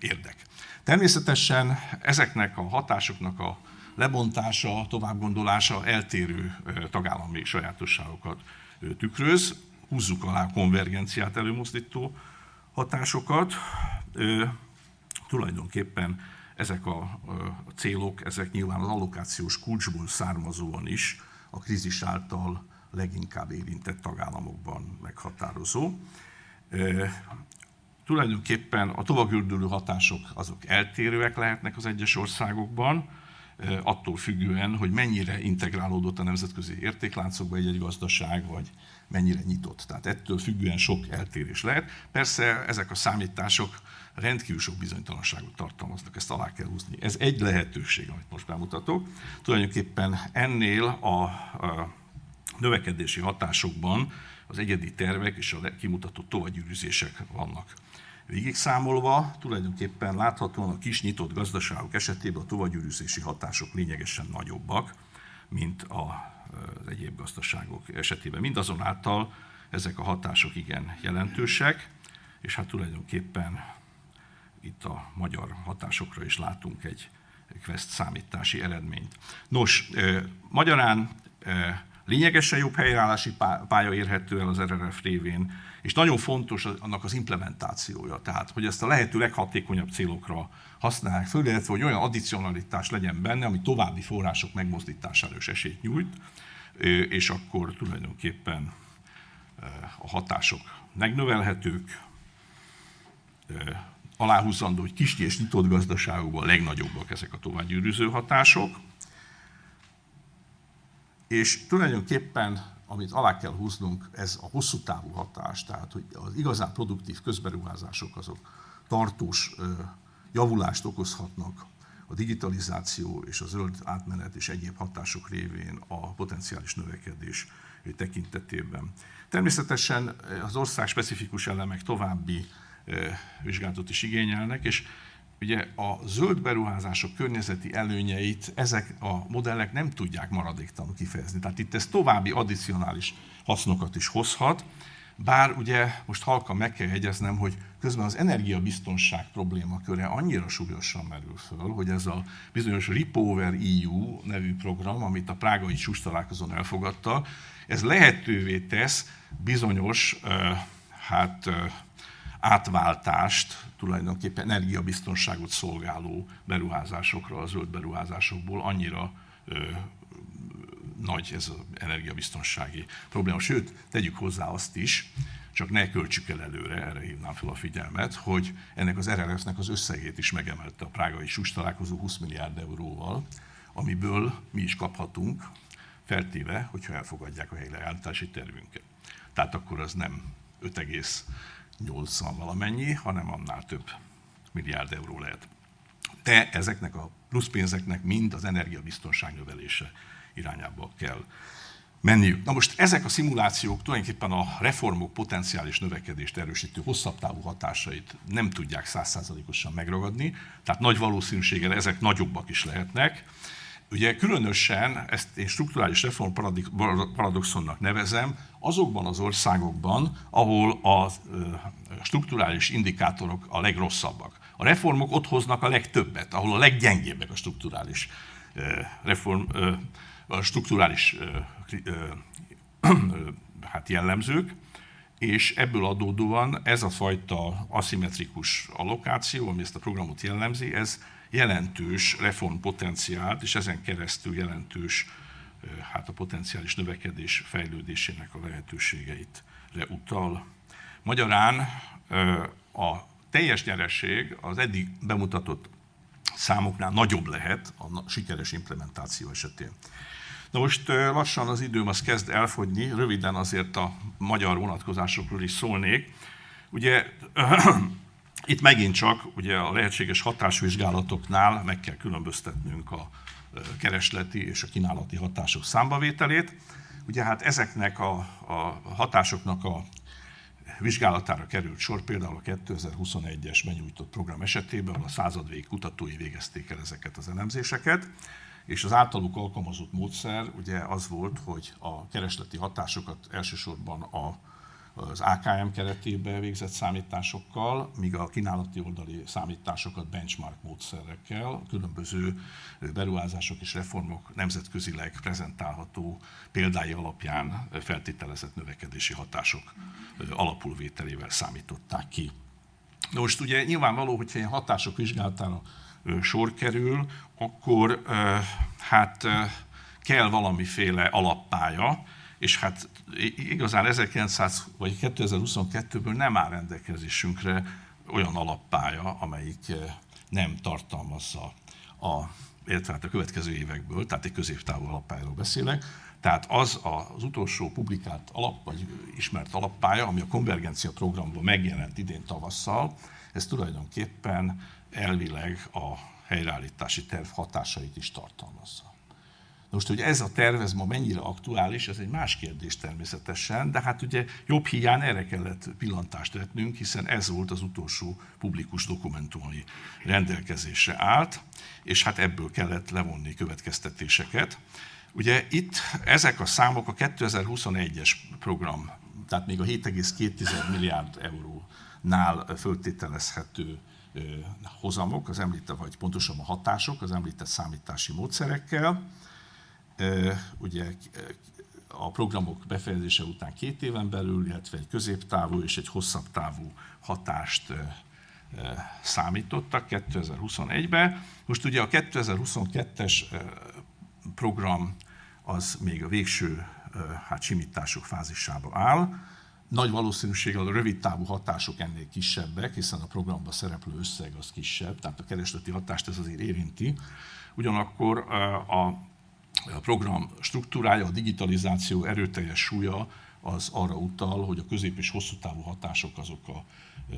érdek. Természetesen ezeknek a hatásoknak a lebontása, továbbgondolása eltérő tagállami sajátosságokat tükröz húzzuk alá a konvergenciát előmozdító hatásokat. Tulajdonképpen ezek a célok, ezek nyilván az allokációs kulcsból származóan is a krízis által leginkább érintett tagállamokban meghatározó. Tulajdonképpen a továbbgördülő hatások azok eltérőek lehetnek az egyes országokban, attól függően, hogy mennyire integrálódott a nemzetközi értékláncokba egy-egy gazdaság, vagy mennyire nyitott. Tehát ettől függően sok eltérés lehet. Persze ezek a számítások rendkívül sok bizonytalanságot tartalmaznak, ezt alá kell húzni. Ez egy lehetőség, amit most bemutatok. Tulajdonképpen ennél a, a növekedési hatásokban az egyedi tervek és a kimutatott tovagyűrűzések vannak végig számolva, tulajdonképpen láthatóan a kis nyitott gazdaságok esetében a tovagyűrűzési hatások lényegesen nagyobbak, mint a az egyéb gazdaságok esetében. Mindazonáltal ezek a hatások igen jelentősek, és hát tulajdonképpen itt a magyar hatásokra is látunk egy Quest számítási eredményt. Nos, magyarán lényegesen jobb helyreállási pálya érhető el az RRF révén, és nagyon fontos annak az implementációja, tehát hogy ezt a lehető leghatékonyabb célokra használják föl, illetve hogy olyan addicionalitás legyen benne, ami további források megmozdítására is esélyt nyújt, és akkor tulajdonképpen a hatások megnövelhetők, aláhúzandó, hogy kis és nyitott gazdaságokban a legnagyobbak ezek a továbbgyűrűző hatások, és tulajdonképpen amit alá kell húznunk, ez a hosszú távú hatás, tehát hogy az igazán produktív közberuházások azok tartós javulást okozhatnak a digitalizáció és a zöld átmenet és egyéb hatások révén a potenciális növekedés tekintetében. Természetesen az ország specifikus elemek további vizsgálatot is igényelnek, és ugye a zöld beruházások környezeti előnyeit ezek a modellek nem tudják maradéktalanul kifejezni. Tehát itt ez további addicionális hasznokat is hozhat, bár ugye most halkan meg kell jegyeznem, hogy közben az energiabiztonság problémaköre annyira súlyosan merül föl, hogy ez a bizonyos Repower EU nevű program, amit a prágai csúcs találkozón elfogadta, ez lehetővé tesz bizonyos hát, átváltást tulajdonképpen energiabiztonságot szolgáló beruházásokra, a zöld beruházásokból annyira nagy ez az energiabiztonsági probléma. Sőt, tegyük hozzá azt is, csak ne költsük el előre, erre hívnám fel a figyelmet, hogy ennek az RRF-nek az összegét is megemelte a prágai sus találkozó 20 milliárd euróval, amiből mi is kaphatunk, feltéve, hogyha elfogadják a helyreállítási tervünket. Tehát akkor az nem 5,8 valamennyi, hanem annál több milliárd euró lehet. De ezeknek a pluszpénzeknek mind az energiabiztonság növelése irányába kell menniük. Na most ezek a szimulációk tulajdonképpen a reformok potenciális növekedést erősítő hosszabb távú hatásait nem tudják százszázalékosan megragadni, tehát nagy valószínűséggel ezek nagyobbak is lehetnek. Ugye különösen, ezt én strukturális reform paradoxonnak nevezem, azokban az országokban, ahol a strukturális indikátorok a legrosszabbak. A reformok ott hoznak a legtöbbet, ahol a leggyengébbek a strukturális reform a strukturális hát jellemzők, és ebből adódóan ez a fajta aszimmetrikus allokáció, ami ezt a programot jellemzi, ez jelentős reformpotenciált, és ezen keresztül jelentős hát a potenciális növekedés fejlődésének a lehetőségeit utal. Magyarán a teljes nyeresség az eddig bemutatott számoknál nagyobb lehet a sikeres implementáció esetén. Na most lassan az időm az kezd elfogyni, röviden azért a magyar vonatkozásokról is szólnék. Ugye itt megint csak ugye a lehetséges hatásvizsgálatoknál meg kell különböztetnünk a keresleti és a kínálati hatások számbavételét. Ugye hát ezeknek a, a hatásoknak a vizsgálatára került sor, például a 2021-es benyújtott program esetében, a századvég kutatói végezték el ezeket az elemzéseket és az általuk alkalmazott módszer ugye az volt, hogy a keresleti hatásokat elsősorban a, az AKM keretében végzett számításokkal, míg a kínálati oldali számításokat benchmark módszerekkel, különböző beruházások és reformok nemzetközileg prezentálható példái alapján feltételezett növekedési hatások alapulvételével számították ki. Most ugye nyilvánvaló, hogyha ilyen hatások vizsgálatára sor kerül, akkor hát kell valamiféle alappálya, és hát igazán 1900 vagy 2022-ből nem áll rendelkezésünkre olyan alappálya, amelyik nem tartalmazza a, illetve hát a következő évekből, tehát egy középtávú alappályáról beszélek, tehát az az utolsó publikált alap, vagy ismert alappálya, ami a konvergencia programban megjelent idén tavasszal, ez tulajdonképpen elvileg a helyreállítási terv hatásait is tartalmazza. Na most, hogy ez a terv ez ma mennyire aktuális, ez egy más kérdés természetesen, de hát ugye jobb hiány erre kellett pillantást vetnünk, hiszen ez volt az utolsó publikus dokumentum, ami rendelkezésre állt, és hát ebből kellett levonni következtetéseket. Ugye itt ezek a számok a 2021-es program, tehát még a 7,2 milliárd eurónál föltételezhető hozamok, az említett, vagy pontosabban hatások, az említett számítási módszerekkel. Ugye a programok befejezése után két éven belül, illetve egy középtávú és egy hosszabb távú hatást számítottak 2021-ben. Most ugye a 2022-es program az még a végső hát, simítások fázisába áll, nagy valószínűséggel a rövid távú hatások ennél kisebbek, hiszen a programban szereplő összeg az kisebb, tehát a keresleti hatást ez azért érinti. Ugyanakkor a a program struktúrája, a digitalizáció erőteljes súlya az arra utal, hogy a közép és hosszú távú hatások azok a, e,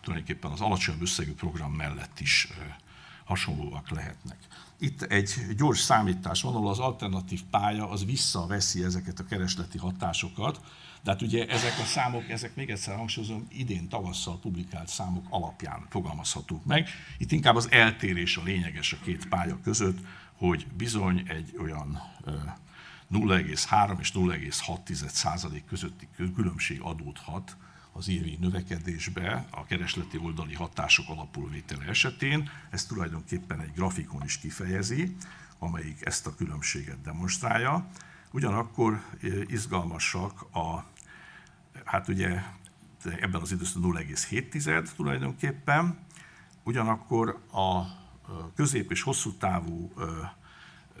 tulajdonképpen az alacsonyabb összegű program mellett is e, hasonlóak lehetnek. Itt egy gyors számítás van, ahol az alternatív pálya az visszaveszi ezeket a keresleti hatásokat, de hát ugye ezek a számok, ezek még egyszer hangsúlyozom, idén tavasszal publikált számok alapján fogalmazhatók meg. Itt inkább az eltérés a lényeges a két pálya között, hogy bizony egy olyan 0,3 és 0,6 százalék közötti különbség adódhat az évi növekedésbe a keresleti oldali hatások alapulvétele esetén. Ez tulajdonképpen egy grafikon is kifejezi, amelyik ezt a különbséget demonstrálja. Ugyanakkor izgalmasak a, hát ugye ebben az időszakban 0,7 tulajdonképpen, ugyanakkor a közép- és hosszú távú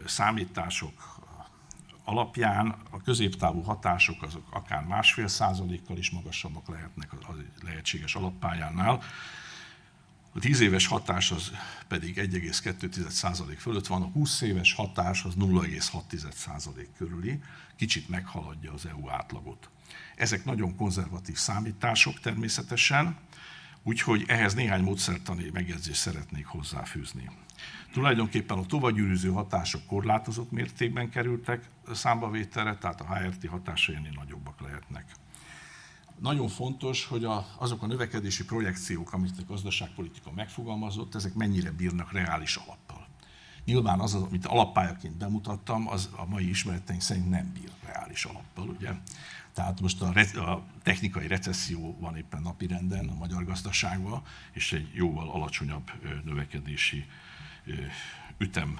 számítások alapján a középtávú hatások azok akár másfél százalékkal is magasabbak lehetnek a lehetséges alappályánál. A 10 éves hatás az pedig 1,2 százalék fölött van, a 20 éves hatás az 0,6 százalék körüli, kicsit meghaladja az EU átlagot. Ezek nagyon konzervatív számítások természetesen, úgyhogy ehhez néhány módszertani megjegyzést szeretnék hozzáfűzni. Tulajdonképpen a tovagyűrűző hatások korlátozott mértékben kerültek számbavételre, tehát a HRT hatásai ennél nagyobbak lehetnek. Nagyon fontos, hogy a, azok a növekedési projekciók, amit a gazdaságpolitika megfogalmazott, ezek mennyire bírnak reális alappal. Nyilván az, amit alappályaként bemutattam, az a mai ismereteink szerint nem bír reális alappal, ugye? Tehát most a, a technikai recesszió van éppen napirenden a magyar gazdaságban, és egy jóval alacsonyabb növekedési ütem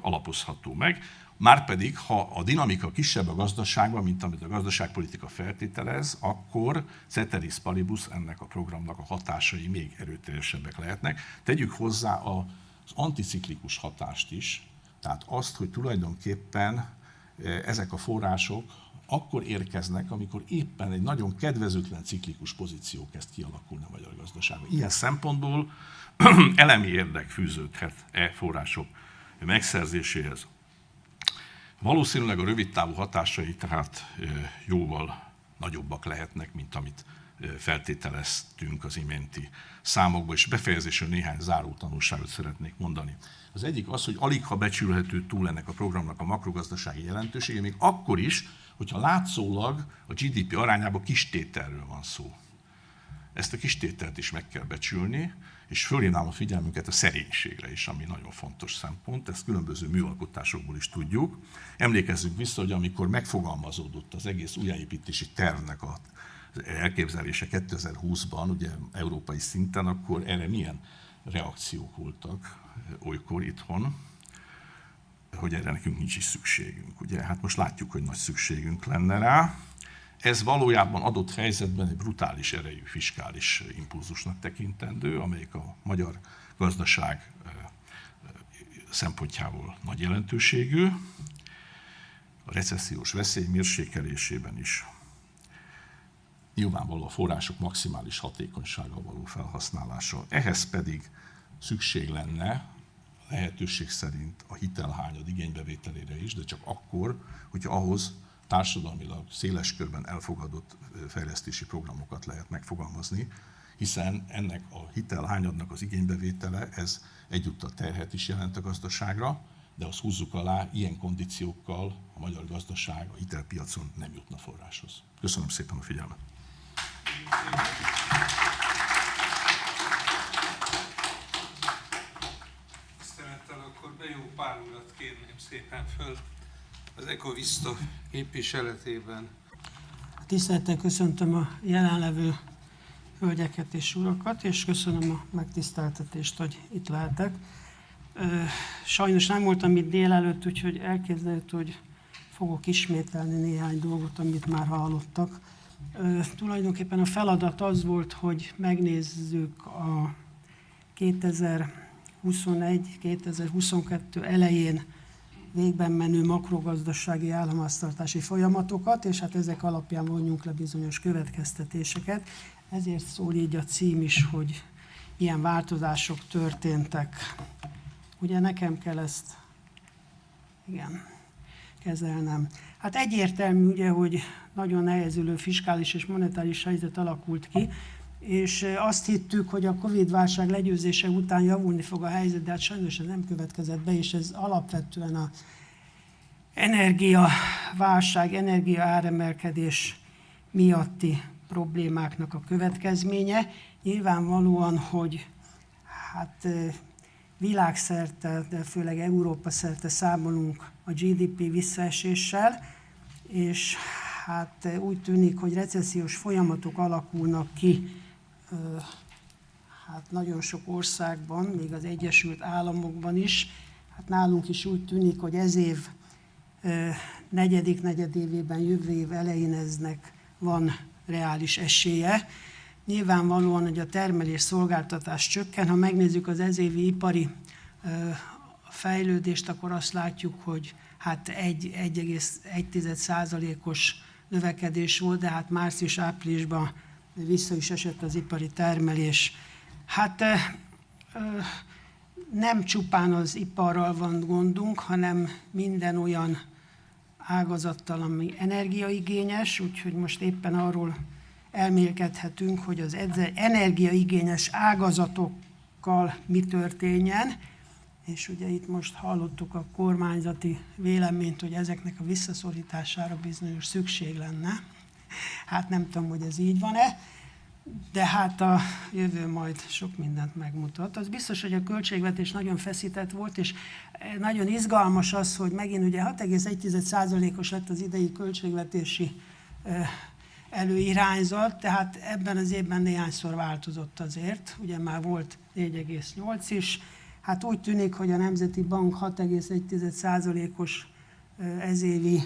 alapozható meg. Márpedig, ha a dinamika kisebb a gazdaságban, mint amit a gazdaságpolitika feltételez, akkor ceteris paribus ennek a programnak a hatásai még erőteljesebbek lehetnek. Tegyük hozzá az anticiklikus hatást is, tehát azt, hogy tulajdonképpen ezek a források akkor érkeznek, amikor éppen egy nagyon kedvezőtlen ciklikus pozíció kezd kialakulni a magyar gazdaságban. Ilyen szempontból elemi érdek fűződhet e források megszerzéséhez. Valószínűleg a rövid távú hatásai tehát jóval nagyobbak lehetnek, mint amit feltételeztünk az iménti számokból, és befejezésül néhány záró tanulságot szeretnék mondani. Az egyik az, hogy alig ha becsülhető túl ennek a programnak a makrogazdasági jelentősége, még akkor is, hogyha látszólag a GDP arányában kistételről van szó. Ezt a kistételt is meg kell becsülni, és fölhívnám a figyelmünket a szerénységre is, ami nagyon fontos szempont, ezt különböző műalkotásokból is tudjuk. Emlékezzünk vissza, hogy amikor megfogalmazódott az egész újjáépítési tervnek a elképzelése 2020-ban, ugye európai szinten, akkor erre milyen reakciók voltak olykor itthon, hogy erre nekünk nincs is szükségünk. Ugye? Hát most látjuk, hogy nagy szükségünk lenne rá. Ez valójában adott helyzetben egy brutális erejű fiskális impulzusnak tekintendő, amelyik a magyar gazdaság szempontjából nagy jelentőségű, a recessziós veszély mérsékelésében is. Nyilvánvaló a források maximális hatékonysága való felhasználása. Ehhez pedig szükség lenne lehetőség szerint a hitelhányad igénybevételére is, de csak akkor, hogyha ahhoz társadalmilag széles körben elfogadott fejlesztési programokat lehet megfogalmazni, hiszen ennek a hitelhányadnak az igénybevétele, ez egyúttal terhet is jelent a gazdaságra, de azt húzzuk alá, ilyen kondíciókkal a magyar gazdaság a hitelpiacon nem jutna forráshoz. Köszönöm szépen a figyelmet! Tisztelettel akkor Bejó Pál urat szépen föl az Ecovista képviseletében. Tisztelettel köszöntöm a jelenlevő hölgyeket és urakat, és köszönöm a megtiszteltetést, hogy itt lehetek. Sajnos nem voltam itt délelőtt, úgyhogy elképzelhető, hogy fogok ismételni néhány dolgot, amit már hallottak. Tulajdonképpen a feladat az volt, hogy megnézzük a 2021-2022 elején végben menő makrogazdasági államháztartási folyamatokat, és hát ezek alapján vonjunk le bizonyos következtetéseket. Ezért szól így a cím is, hogy ilyen változások történtek. Ugye nekem kell ezt, igen, kezelnem. Hát egyértelmű ugye, hogy nagyon nehezülő fiskális és monetáris helyzet alakult ki, és azt hittük, hogy a Covid-válság legyőzése után javulni fog a helyzet, de hát sajnos ez nem következett be, és ez alapvetően a energiaválság, energia áremelkedés miatti problémáknak a következménye. Nyilvánvalóan, hogy hát világszerte, de főleg Európa szerte számolunk a GDP visszaeséssel, és hát úgy tűnik, hogy recessziós folyamatok alakulnak ki hát nagyon sok országban, még az Egyesült Államokban is. Hát nálunk is úgy tűnik, hogy ez év negyedik negyedévében, jövő év elején eznek van reális esélye. Nyilvánvalóan, hogy a termelés szolgáltatás csökken. Ha megnézzük az ezévi ipari fejlődést, akkor azt látjuk, hogy hát 1,1%-os növekedés volt, de hát március-áprilisban vissza is esett az ipari termelés. Hát nem csupán az iparral van gondunk, hanem minden olyan ágazattal, ami energiaigényes, úgyhogy most éppen arról elmélkedhetünk, hogy az energiaigényes ágazatokkal mi történjen, és ugye itt most hallottuk a kormányzati véleményt, hogy ezeknek a visszaszorítására bizonyos szükség lenne. Hát nem tudom, hogy ez így van-e, de hát a jövő majd sok mindent megmutat. Az biztos, hogy a költségvetés nagyon feszített volt, és nagyon izgalmas az, hogy megint ugye 6,1%-os lett az idei költségvetési előirányzat, tehát ebben az évben néhányszor változott azért, ugye már volt 4,8 is, hát úgy tűnik, hogy a Nemzeti Bank 6,1%-os ezévi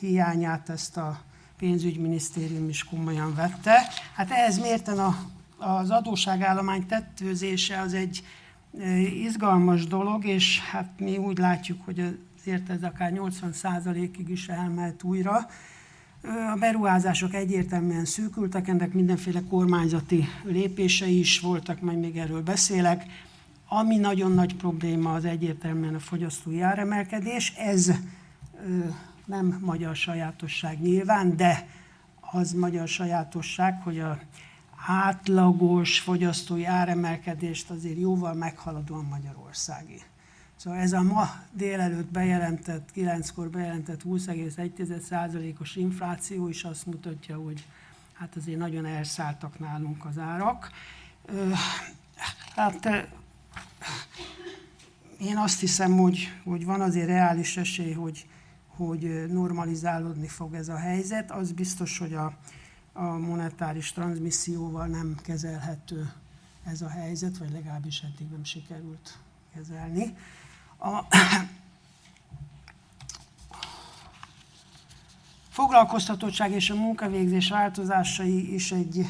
hiányát ezt a pénzügyminisztérium is komolyan vette. Hát ehhez mérten a, az adóságállomány tettőzése az egy izgalmas dolog, és hát mi úgy látjuk, hogy azért ez akár 80%-ig is elmehet újra. A beruházások egyértelműen szűkültek, ennek mindenféle kormányzati lépései is voltak, majd még erről beszélek. Ami nagyon nagy probléma, az egyértelműen a fogyasztói áremelkedés. Ez nem magyar sajátosság nyilván, de az magyar sajátosság, hogy a átlagos fogyasztói áremelkedést azért jóval meghaladóan Magyarországi. Szóval ez a ma délelőtt bejelentett, 9-kor bejelentett 20,1%-os infláció is azt mutatja, hogy hát azért nagyon elszálltak nálunk az árak. Hát én azt hiszem, hogy, hogy van azért reális esély, hogy hogy normalizálódni fog ez a helyzet. Az biztos, hogy a, a monetáris transmisszióval nem kezelhető ez a helyzet, vagy legalábbis eddig nem sikerült kezelni. A foglalkoztatottság és a munkavégzés változásai is egy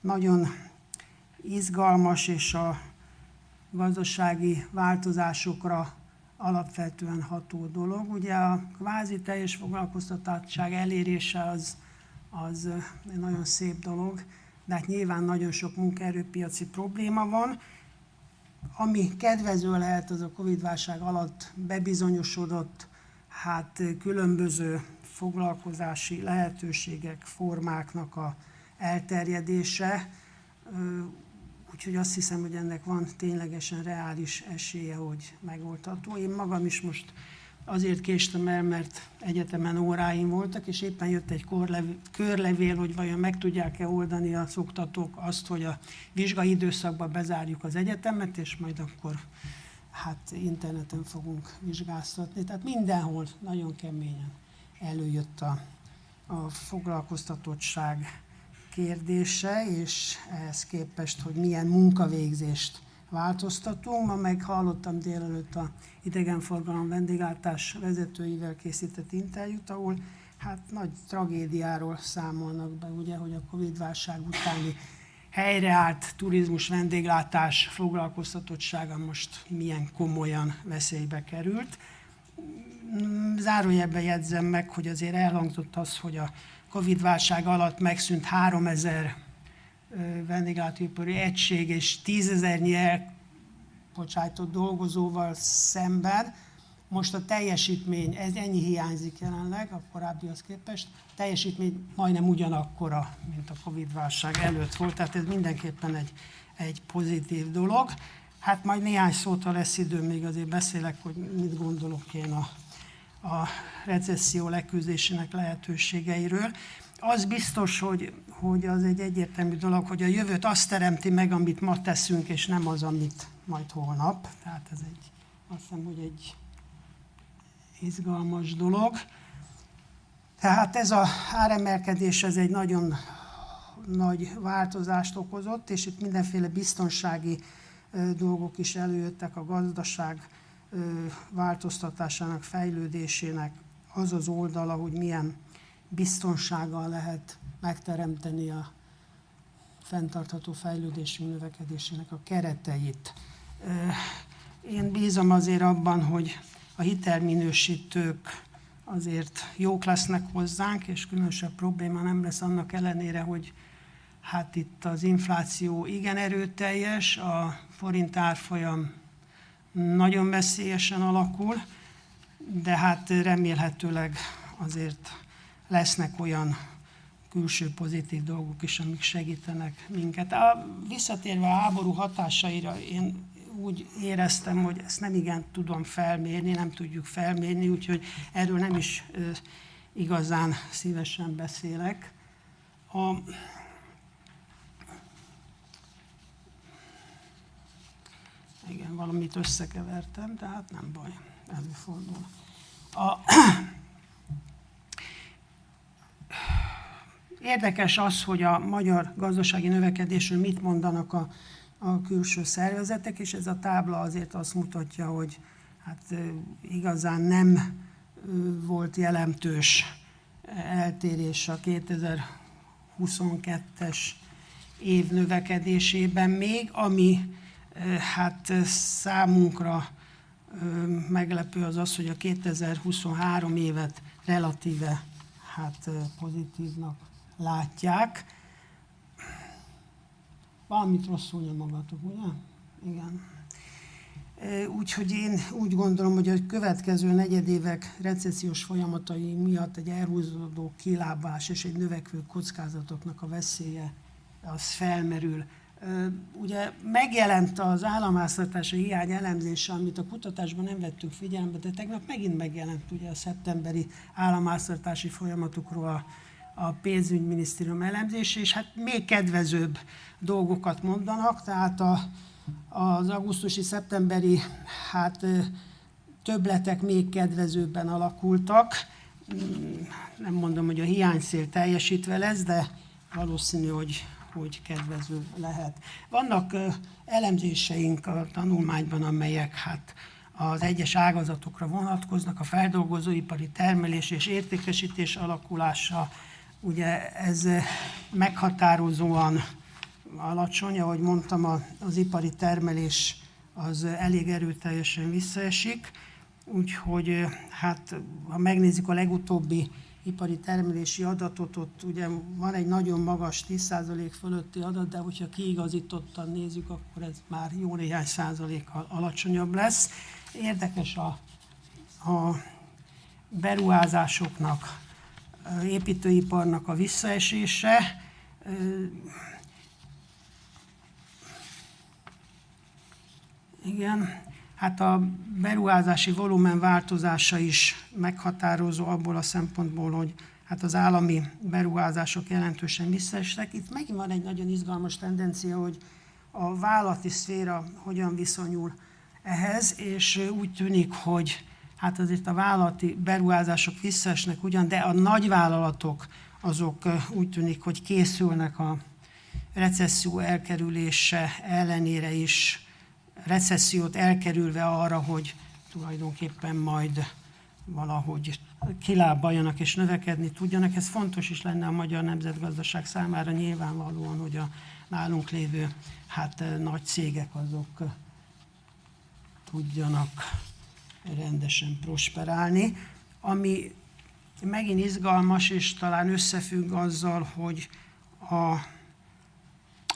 nagyon izgalmas és a gazdasági változásokra alapvetően ható dolog. Ugye a kvázi teljes foglalkoztatottság elérése az, az egy nagyon szép dolog, de hát nyilván nagyon sok munkaerőpiaci probléma van. Ami kedvező lehet, az a Covid-válság alatt bebizonyosodott, hát különböző foglalkozási lehetőségek, formáknak a elterjedése. Úgyhogy azt hiszem, hogy ennek van ténylegesen reális esélye, hogy megoldható. Én magam is most azért késtem el, mert egyetemen óráim voltak, és éppen jött egy körlevél, hogy vajon meg tudják-e oldani a szoktatók azt, hogy a vizsgai időszakban bezárjuk az egyetemet, és majd akkor hát interneten fogunk vizsgáztatni. Tehát mindenhol nagyon keményen előjött a, a foglalkoztatottság kérdése, és ehhez képest, hogy milyen munkavégzést változtatunk. Ma meg hallottam délelőtt a idegenforgalom vendéglátás vezetőivel készített interjút, ahol hát nagy tragédiáról számolnak be, ugye, hogy a Covid-válság utáni helyreállt turizmus, vendéglátás foglalkoztatottsága most milyen komolyan veszélybe került. Zárójelben jegyzem meg, hogy azért elhangzott az, hogy a Covid-válság alatt megszűnt 3000 vendéglátóipari egység és tízezernyi elbocsájtott dolgozóval szemben. most a teljesítmény, ez ennyi hiányzik jelenleg a korábbihoz képest, a teljesítmény majdnem ugyanakkora, mint a Covid-válság előtt volt, tehát ez mindenképpen egy, egy pozitív dolog. Hát majd néhány szót, ha lesz idő, még azért beszélek, hogy mit gondolok én a, a recesszió leküzdésének lehetőségeiről. Az biztos, hogy, hogy az egy egyértelmű dolog, hogy a jövőt azt teremti meg, amit ma teszünk, és nem az, amit majd holnap. Tehát ez egy, azt hiszem, hogy egy izgalmas dolog. Tehát ez a áremelkedés ez egy nagyon nagy változást okozott, és itt mindenféle biztonsági dolgok is előjöttek a gazdaság változtatásának, fejlődésének az az oldala, hogy milyen biztonsággal lehet megteremteni a fenntartható fejlődésünk növekedésének a kereteit. Én bízom azért abban, hogy a hitelminősítők azért jók lesznek hozzánk, és különösebb probléma nem lesz annak ellenére, hogy hát itt az infláció igen erőteljes, a forint árfolyam nagyon veszélyesen alakul, de hát remélhetőleg azért lesznek olyan külső pozitív dolgok is, amik segítenek minket. A, visszatérve a háború hatásaira, én úgy éreztem, hogy ezt nem igen tudom felmérni, nem tudjuk felmérni, úgyhogy erről nem is igazán szívesen beszélek. A, igen, valamit összekevertem, tehát nem baj, előfordul. A, Érdekes az, hogy a magyar gazdasági növekedésről mit mondanak a, a külső szervezetek, és ez a tábla azért azt mutatja, hogy hát igazán nem volt jelentős eltérés a 2022-es év növekedésében még, ami hát számunkra meglepő az az, hogy a 2023 évet relatíve hát pozitívnak látják. Valamit rosszul nyomogatok, ugye? Igen. Úgyhogy én úgy gondolom, hogy a következő negyedévek recessziós folyamatai miatt egy elhúzódó kilábás és egy növekvő kockázatoknak a veszélye az felmerül. Ugye megjelent az államháztartási hiány elemzése, amit a kutatásban nem vettünk figyelembe, de tegnap megint megjelent ugye a szeptemberi államháztartási folyamatokról a a pénzügyminisztérium elemzése, és hát még kedvezőbb dolgokat mondanak, tehát a, az augusztusi-szeptemberi hát, többletek még kedvezőbben alakultak. Nem mondom, hogy a hiányszél teljesítve lesz, de valószínű, hogy, hogy kedvező lehet. Vannak elemzéseink a tanulmányban, amelyek hát az egyes ágazatokra vonatkoznak, a feldolgozóipari termelés és értékesítés alakulása, Ugye ez meghatározóan alacsony, ahogy mondtam, az ipari termelés az elég erőteljesen visszaesik, úgyhogy hát ha megnézzük a legutóbbi ipari termelési adatot, ott ugye van egy nagyon magas 10% fölötti adat, de hogyha kiigazítottan nézzük, akkor ez már jó néhány százalékkal alacsonyabb lesz. Érdekes a, a beruházásoknak építőiparnak a visszaesése. Igen, hát a beruházási volumen változása is meghatározó abból a szempontból, hogy hát az állami beruházások jelentősen visszaestek. Itt megint van egy nagyon izgalmas tendencia, hogy a vállalati szféra hogyan viszonyul ehhez, és úgy tűnik, hogy hát azért a vállalati beruházások visszaesnek ugyan, de a nagyvállalatok azok úgy tűnik, hogy készülnek a recesszió elkerülése ellenére is, recessziót elkerülve arra, hogy tulajdonképpen majd valahogy kilábaljanak és növekedni tudjanak. Ez fontos is lenne a magyar nemzetgazdaság számára nyilvánvalóan, hogy a nálunk lévő hát, nagy cégek azok tudjanak rendesen prosperálni, ami megint izgalmas, és talán összefügg azzal, hogy a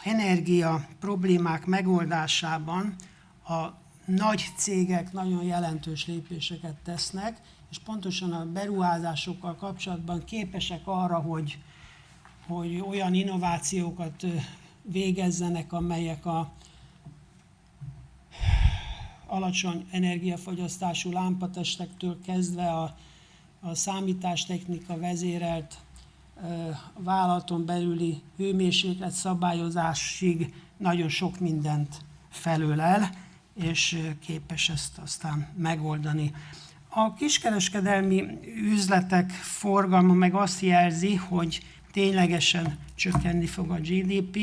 energia problémák megoldásában a nagy cégek nagyon jelentős lépéseket tesznek, és pontosan a beruházásokkal kapcsolatban képesek arra, hogy, hogy olyan innovációkat végezzenek, amelyek a alacsony energiafogyasztású lámpatestektől kezdve a, a számítástechnika vezérelt a vállalaton belüli hőmérséklet szabályozásig nagyon sok mindent felölel, és képes ezt aztán megoldani. A kiskereskedelmi üzletek forgalma meg azt jelzi, hogy ténylegesen csökkenni fog a GDP.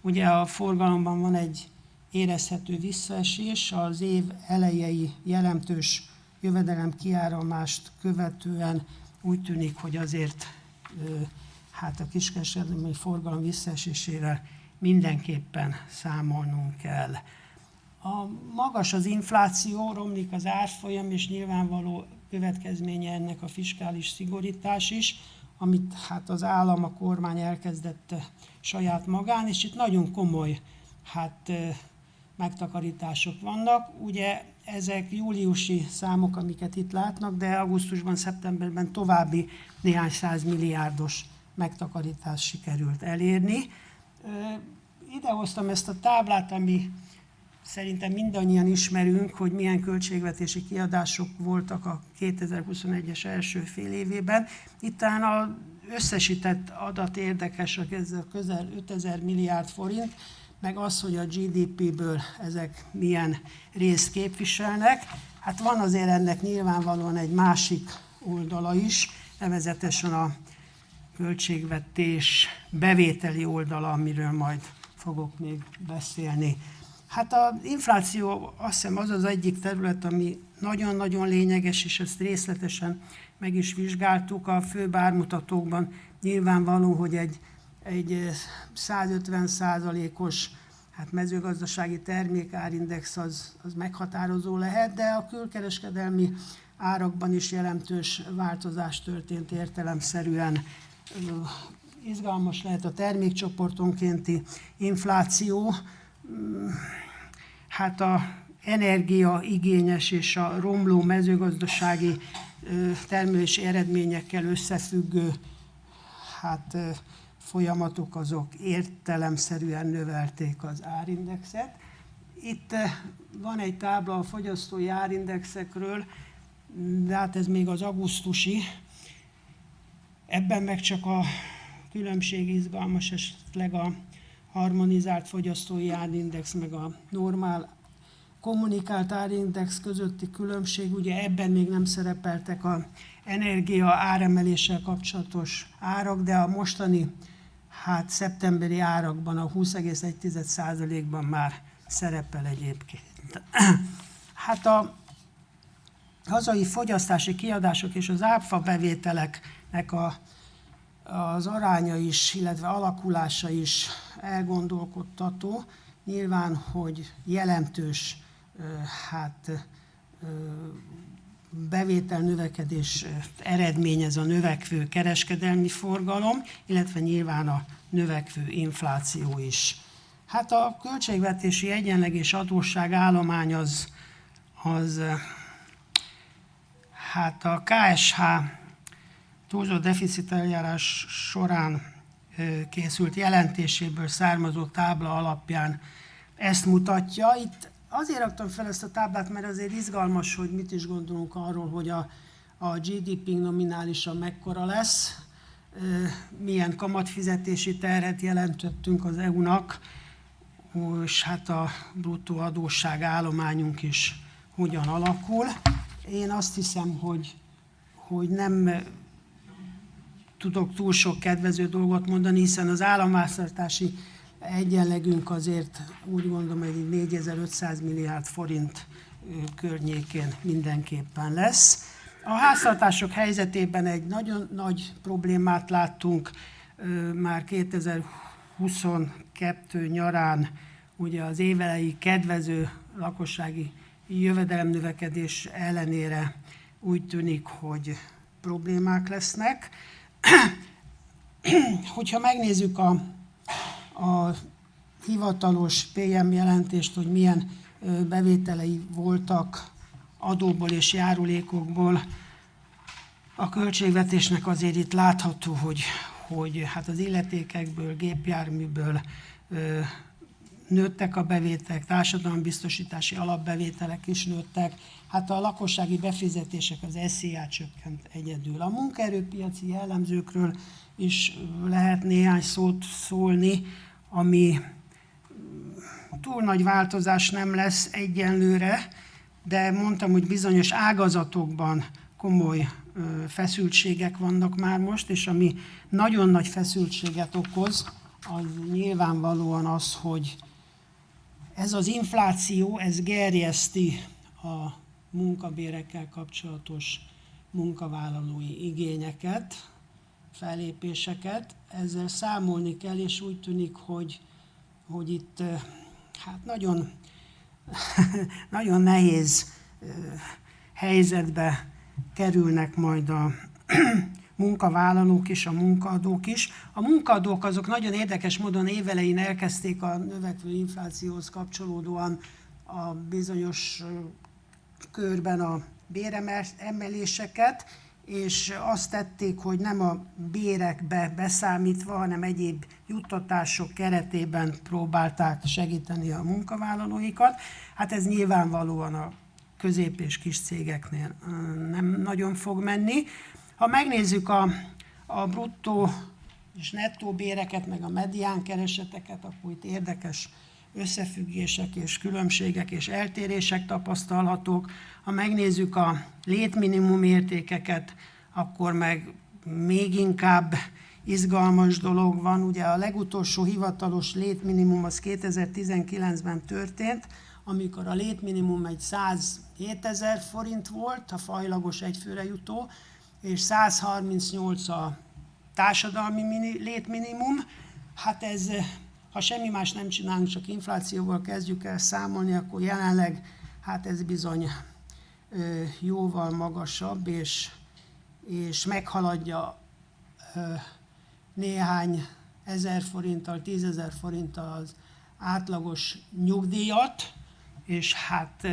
Ugye a forgalomban van egy érezhető visszaesés, az év elejei jelentős jövedelem kiáramást követően úgy tűnik, hogy azért hát a kiskereskedelmi forgalom visszaesésével mindenképpen számolnunk kell. A magas az infláció, romlik az árfolyam, és nyilvánvaló következménye ennek a fiskális szigorítás is, amit hát az állam, a kormány elkezdett saját magán, és itt nagyon komoly hát, megtakarítások vannak. Ugye ezek júliusi számok, amiket itt látnak, de augusztusban, szeptemberben további néhány száz milliárdos megtakarítást sikerült elérni. Ide hoztam ezt a táblát, ami szerintem mindannyian ismerünk, hogy milyen költségvetési kiadások voltak a 2021-es első fél évében. Itt talán az összesített adat érdekes, ez a közel 5000 milliárd forint, meg az, hogy a GDP-ből ezek milyen részt képviselnek. Hát van azért ennek nyilvánvalóan egy másik oldala is, nevezetesen a költségvetés bevételi oldala, amiről majd fogok még beszélni. Hát az infláció azt hiszem az az egyik terület, ami nagyon-nagyon lényeges, és ezt részletesen meg is vizsgáltuk a fő bármutatókban. Nyilvánvaló, hogy egy, egy 150 százalékos hát mezőgazdasági termékárindex az, az meghatározó lehet, de a külkereskedelmi árakban is jelentős változás történt értelemszerűen. Izgalmas lehet a termékcsoportonkénti infláció, hát a energiaigényes és a romló mezőgazdasági termelési eredményekkel összefüggő hát, folyamatok azok értelemszerűen növelték az árindexet. Itt van egy tábla a fogyasztói árindexekről, de hát ez még az augusztusi. Ebben meg csak a különbség izgalmas esetleg a harmonizált fogyasztói árindex, meg a normál kommunikált árindex közötti különbség, ugye ebben még nem szerepeltek a energia áremeléssel kapcsolatos árak, de a mostani hát szeptemberi árakban a 20,1%-ban már szerepel egyébként. Hát a hazai fogyasztási kiadások és az áfa bevételeknek a, az aránya is, illetve alakulása is elgondolkodtató. Nyilván, hogy jelentős hát, bevétel növekedés eredményez a növekvő kereskedelmi forgalom, illetve nyilván a növekvő infláció is. Hát a költségvetési egyenleg és adósság állomány az, az hát a KSH túlzott deficit eljárás során készült jelentéséből származó tábla alapján ezt mutatja. Itt azért raktam fel ezt a táblát, mert azért izgalmas, hogy mit is gondolunk arról, hogy a, a GDP nominálisan mekkora lesz, milyen kamatfizetési terhet jelentettünk az EU-nak, és hát a bruttó adósság állományunk is hogyan alakul. Én azt hiszem, hogy, hogy nem tudok túl sok kedvező dolgot mondani, hiszen az államháztartási egyenlegünk azért úgy gondolom, hogy 4500 milliárd forint környékén mindenképpen lesz. A háztartások helyzetében egy nagyon nagy problémát láttunk már 2022 nyarán, ugye az évelei kedvező lakossági jövedelemnövekedés ellenére úgy tűnik, hogy problémák lesznek. Hogyha megnézzük a, a hivatalos PM jelentést, hogy milyen bevételei voltak adóból és járulékokból. A költségvetésnek azért itt látható, hogy, hogy hát az illetékekből, gépjárműből nőttek a bevételek, társadalombiztosítási alapbevételek is nőttek, hát a lakossági befizetések az SZIA csökkent egyedül. A munkaerőpiaci jellemzőkről is lehet néhány szót szólni, ami túl nagy változás nem lesz egyenlőre, de mondtam, hogy bizonyos ágazatokban komoly feszültségek vannak már most, és ami nagyon nagy feszültséget okoz, az nyilvánvalóan az, hogy ez az infláció, ez gerjeszti a munkabérekkel kapcsolatos munkavállalói igényeket, felépéseket. Ezzel számolni kell, és úgy tűnik, hogy, hogy itt hát nagyon, nagyon nehéz helyzetbe kerülnek majd a munkavállalók is, a munkaadók is. A munkaadók azok nagyon érdekes módon évelején elkezdték a növekvő inflációhoz kapcsolódóan a bizonyos körben a béremeléseket, és azt tették, hogy nem a bérekbe beszámítva, hanem egyéb juttatások keretében próbálták segíteni a munkavállalóikat. Hát ez nyilvánvalóan a közép- és kis cégeknél nem nagyon fog menni. Ha megnézzük a, a bruttó és nettó béreket, meg a medián kereseteket, akkor itt érdekes összefüggések és különbségek és eltérések tapasztalhatók. Ha megnézzük a létminimum értékeket, akkor meg még inkább izgalmas dolog van. Ugye a legutolsó hivatalos létminimum az 2019-ben történt, amikor a létminimum egy 107 ezer forint volt, a fajlagos egyfőre jutó, és 138 a társadalmi létminimum. Hát ez, ha semmi más nem csinálunk, csak inflációval kezdjük el számolni, akkor jelenleg hát ez bizony jóval magasabb, és, és meghaladja néhány ezer forinttal, tízezer forinttal az átlagos nyugdíjat, és hát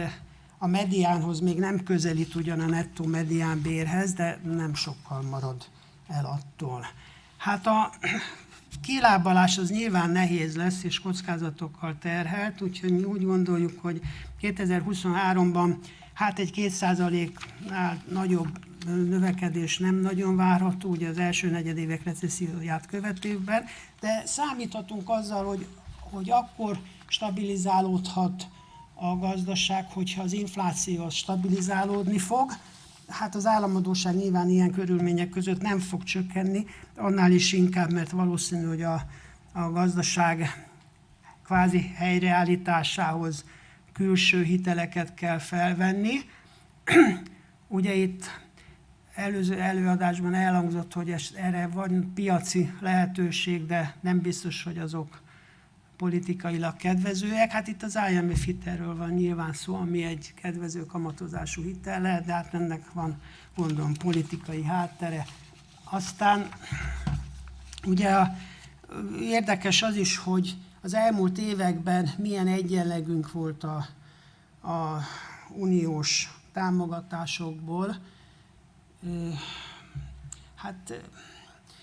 a mediánhoz még nem közelít ugyan a nettó medián bérhez, de nem sokkal marad el attól. Hát a kilábalás az nyilván nehéz lesz, és kockázatokkal terhelt, úgyhogy mi úgy gondoljuk, hogy 2023-ban hát egy 2%-nál nagyobb növekedés nem nagyon várható, ugye az első negyedévek recesszióját követőben, de számíthatunk azzal, hogy, hogy akkor stabilizálódhat a gazdaság, hogyha az infláció stabilizálódni fog. Hát az államadóság nyilván ilyen körülmények között nem fog csökkenni, annál is inkább, mert valószínű, hogy a, a gazdaság kvázi helyreállításához külső hiteleket kell felvenni. Ugye itt előző előadásban elhangzott, hogy erre van piaci lehetőség, de nem biztos, hogy azok politikailag kedvezőek. Hát itt az IMF hitelről van nyilván szó, ami egy kedvező kamatozású hitel lehet, de hát ennek van gondolom politikai háttere. Aztán ugye a, érdekes az is, hogy az elmúlt években milyen egyenlegünk volt a, a uniós támogatásokból. Hát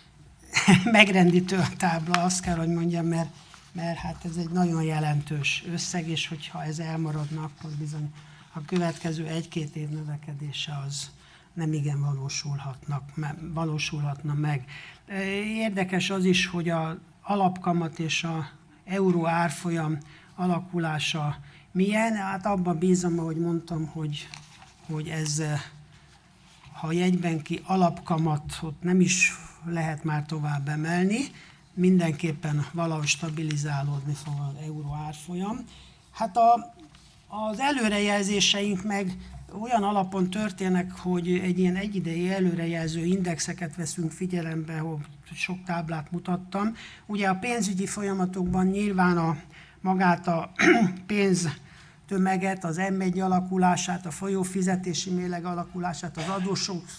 megrendítő a tábla, azt kell, hogy mondjam, mert mert hát ez egy nagyon jelentős összeg, és hogyha ez elmaradna, akkor bizony a következő egy-két év növekedése az nem igen valósulhatnak, valósulhatna meg. Érdekes az is, hogy a alapkamat és a euró árfolyam alakulása milyen. Hát abban bízom, ahogy mondtam, hogy, hogy ez, ha jegyben ki alapkamatot nem is lehet már tovább emelni, mindenképpen valahogy stabilizálódni fog az euró árfolyam. Hát a, az előrejelzéseink meg olyan alapon történnek, hogy egy ilyen egyidei előrejelző indexeket veszünk figyelembe, ahol sok táblát mutattam. Ugye a pénzügyi folyamatokban nyilván a magát a pénz tömeget, az M1 alakulását, a folyófizetési méleg alakulását, az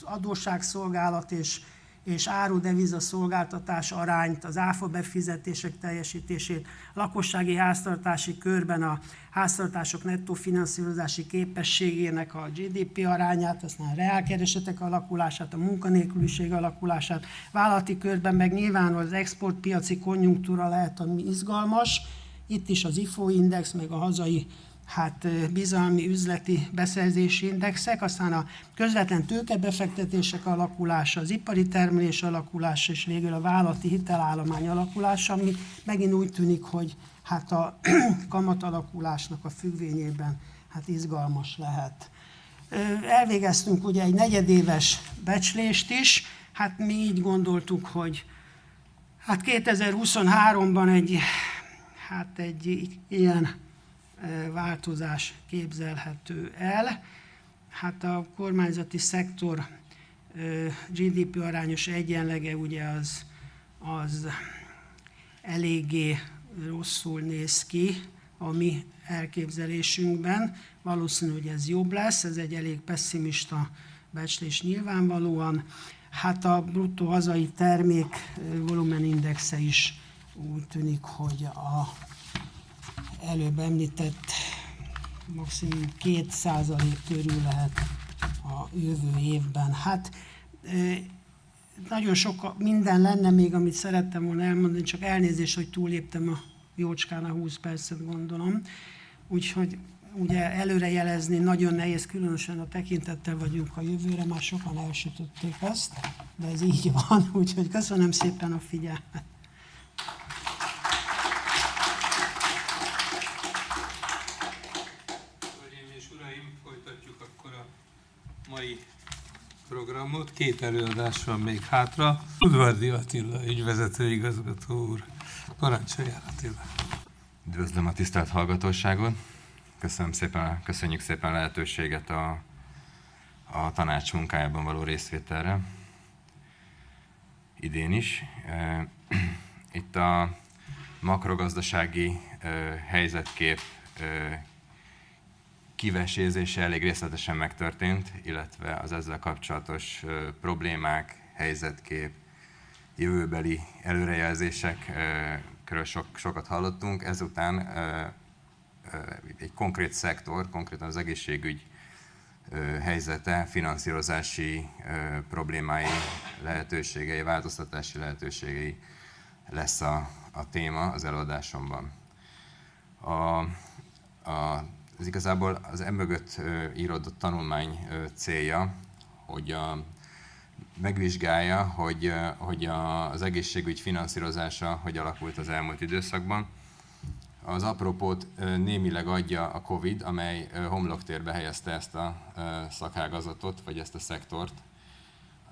adósságszolgálat és és áru-deviza szolgáltatás arányt, az áfa befizetések teljesítését, lakossági háztartási körben a háztartások nettó finanszírozási képességének a GDP arányát, aztán a reálkeresetek alakulását, a munkanélküliség alakulását, vállalati körben meg nyilván az exportpiaci konjunktúra lehet, ami izgalmas, itt is az IFO index, meg a hazai hát bizalmi üzleti beszerzési indexek, aztán a közvetlen tőkebefektetések alakulása, az ipari termelés alakulása, és végül a vállalati hitelállomány alakulása, ami megint úgy tűnik, hogy hát a kamatalakulásnak a függvényében hát izgalmas lehet. Elvégeztünk ugye egy negyedéves becslést is, hát mi így gondoltuk, hogy hát 2023-ban egy, hát egy ilyen változás képzelhető el. Hát a kormányzati szektor GDP arányos egyenlege ugye az, az eléggé rosszul néz ki a mi elképzelésünkben. Valószínű, hogy ez jobb lesz, ez egy elég pessimista becslés nyilvánvalóan. Hát a bruttó hazai termék volumenindexe is úgy tűnik, hogy a előbb említett maximum 2% körül lehet a jövő évben. Hát nagyon sok minden lenne még, amit szerettem volna elmondani, csak elnézést, hogy túléptem a jócskán a 20 percet, gondolom. Úgyhogy ugye előrejelezni nagyon nehéz, különösen a tekintettel vagyunk a jövőre, már sokan elsütötték ezt, de ez így van, úgyhogy köszönöm szépen a figyelmet. mai programot. Két előadás van még hátra. Udvardi Attila, ügyvezető igazgató úr. Parancsoljál Attila. Üdvözlöm a tisztelt hallgatóságot. Köszönöm szépen, köszönjük szépen lehetőséget a, a tanács munkájában való részvételre. Idén is. Itt a makrogazdasági helyzetkép kivesézése elég részletesen megtörtént, illetve az ezzel kapcsolatos problémák, helyzetkép, jövőbeli előrejelzésekről sok, sokat hallottunk. Ezután egy konkrét szektor, konkrétan az egészségügy helyzete, finanszírozási problémái, lehetőségei, változtatási lehetőségei lesz a, a téma az előadásomban. A, a ez igazából az emögött íródott tanulmány célja, hogy a, megvizsgálja, hogy, hogy az egészségügy finanszírozása hogy alakult az elmúlt időszakban. Az apropót némileg adja a Covid, amely homloktérbe helyezte ezt a szakágazatot, vagy ezt a szektort,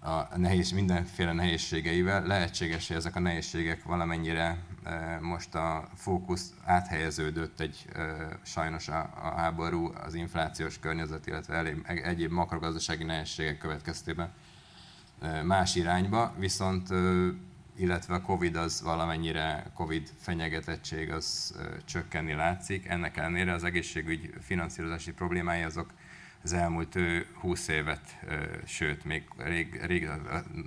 a nehéz, mindenféle nehézségeivel. Lehetséges, hogy ezek a nehézségek valamennyire e, most a fókusz áthelyeződött egy e, sajnos a, a háború, az inflációs környezet, illetve elég, egyéb makrogazdasági nehézségek következtében e, más irányba, viszont illetve a Covid az valamennyire Covid fenyegetettség az csökkenni látszik. Ennek ellenére az egészségügy finanszírozási problémái azok az elmúlt 20 évet, sőt, még rég, rég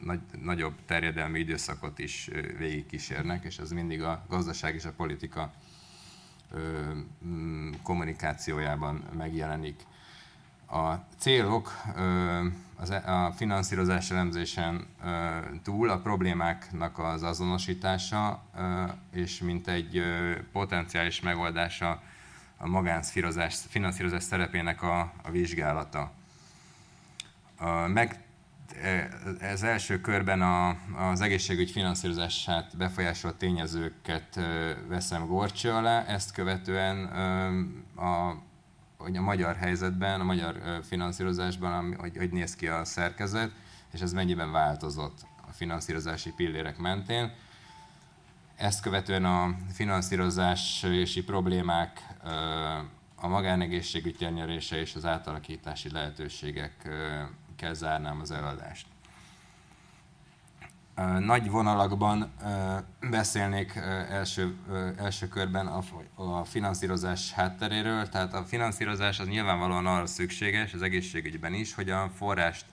nagy, nagyobb terjedelmi időszakot is végigkísérnek, és ez mindig a gazdaság és a politika mm, kommunikációjában megjelenik. A célok e, a finanszírozás elemzésen túl a problémáknak az azonosítása és mint egy potenciális megoldása a magánfinanszírozás finanszírozás szerepének a, a vizsgálata. A, meg, ez első körben a, az egészségügy finanszírozását befolyásolt tényezőket veszem gorcső alá, ezt követően a, hogy a magyar helyzetben, a magyar finanszírozásban, hogy, hogy néz ki a szerkezet, és ez mennyiben változott a finanszírozási pillérek mentén ezt követően a finanszírozási problémák, a magánegészségügy térnyerése és az átalakítási lehetőségekkel zárnám az eladást. Nagy vonalakban beszélnék első, első körben a, a finanszírozás hátteréről. Tehát a finanszírozás az nyilvánvalóan arra szükséges, az egészségügyben is, hogy a forrást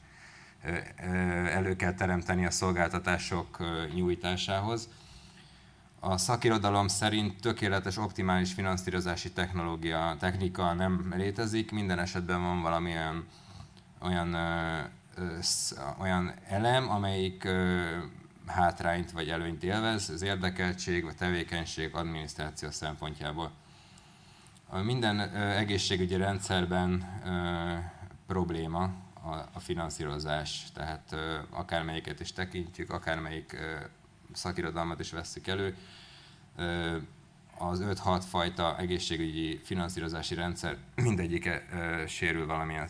elő kell teremteni a szolgáltatások nyújtásához. A szakirodalom szerint tökéletes, optimális finanszírozási technológia, technika nem létezik, minden esetben van valamilyen olyan, olyan elem, amelyik hátrányt vagy előnyt élvez, az érdekeltség, vagy tevékenység, adminisztráció szempontjából. Minden egészségügyi rendszerben probléma a, a finanszírozás, tehát akármelyiket is tekintjük, akármelyik szakirodalmat is veszük elő, az 5-6 fajta egészségügyi finanszírozási rendszer mindegyike sérül valamilyen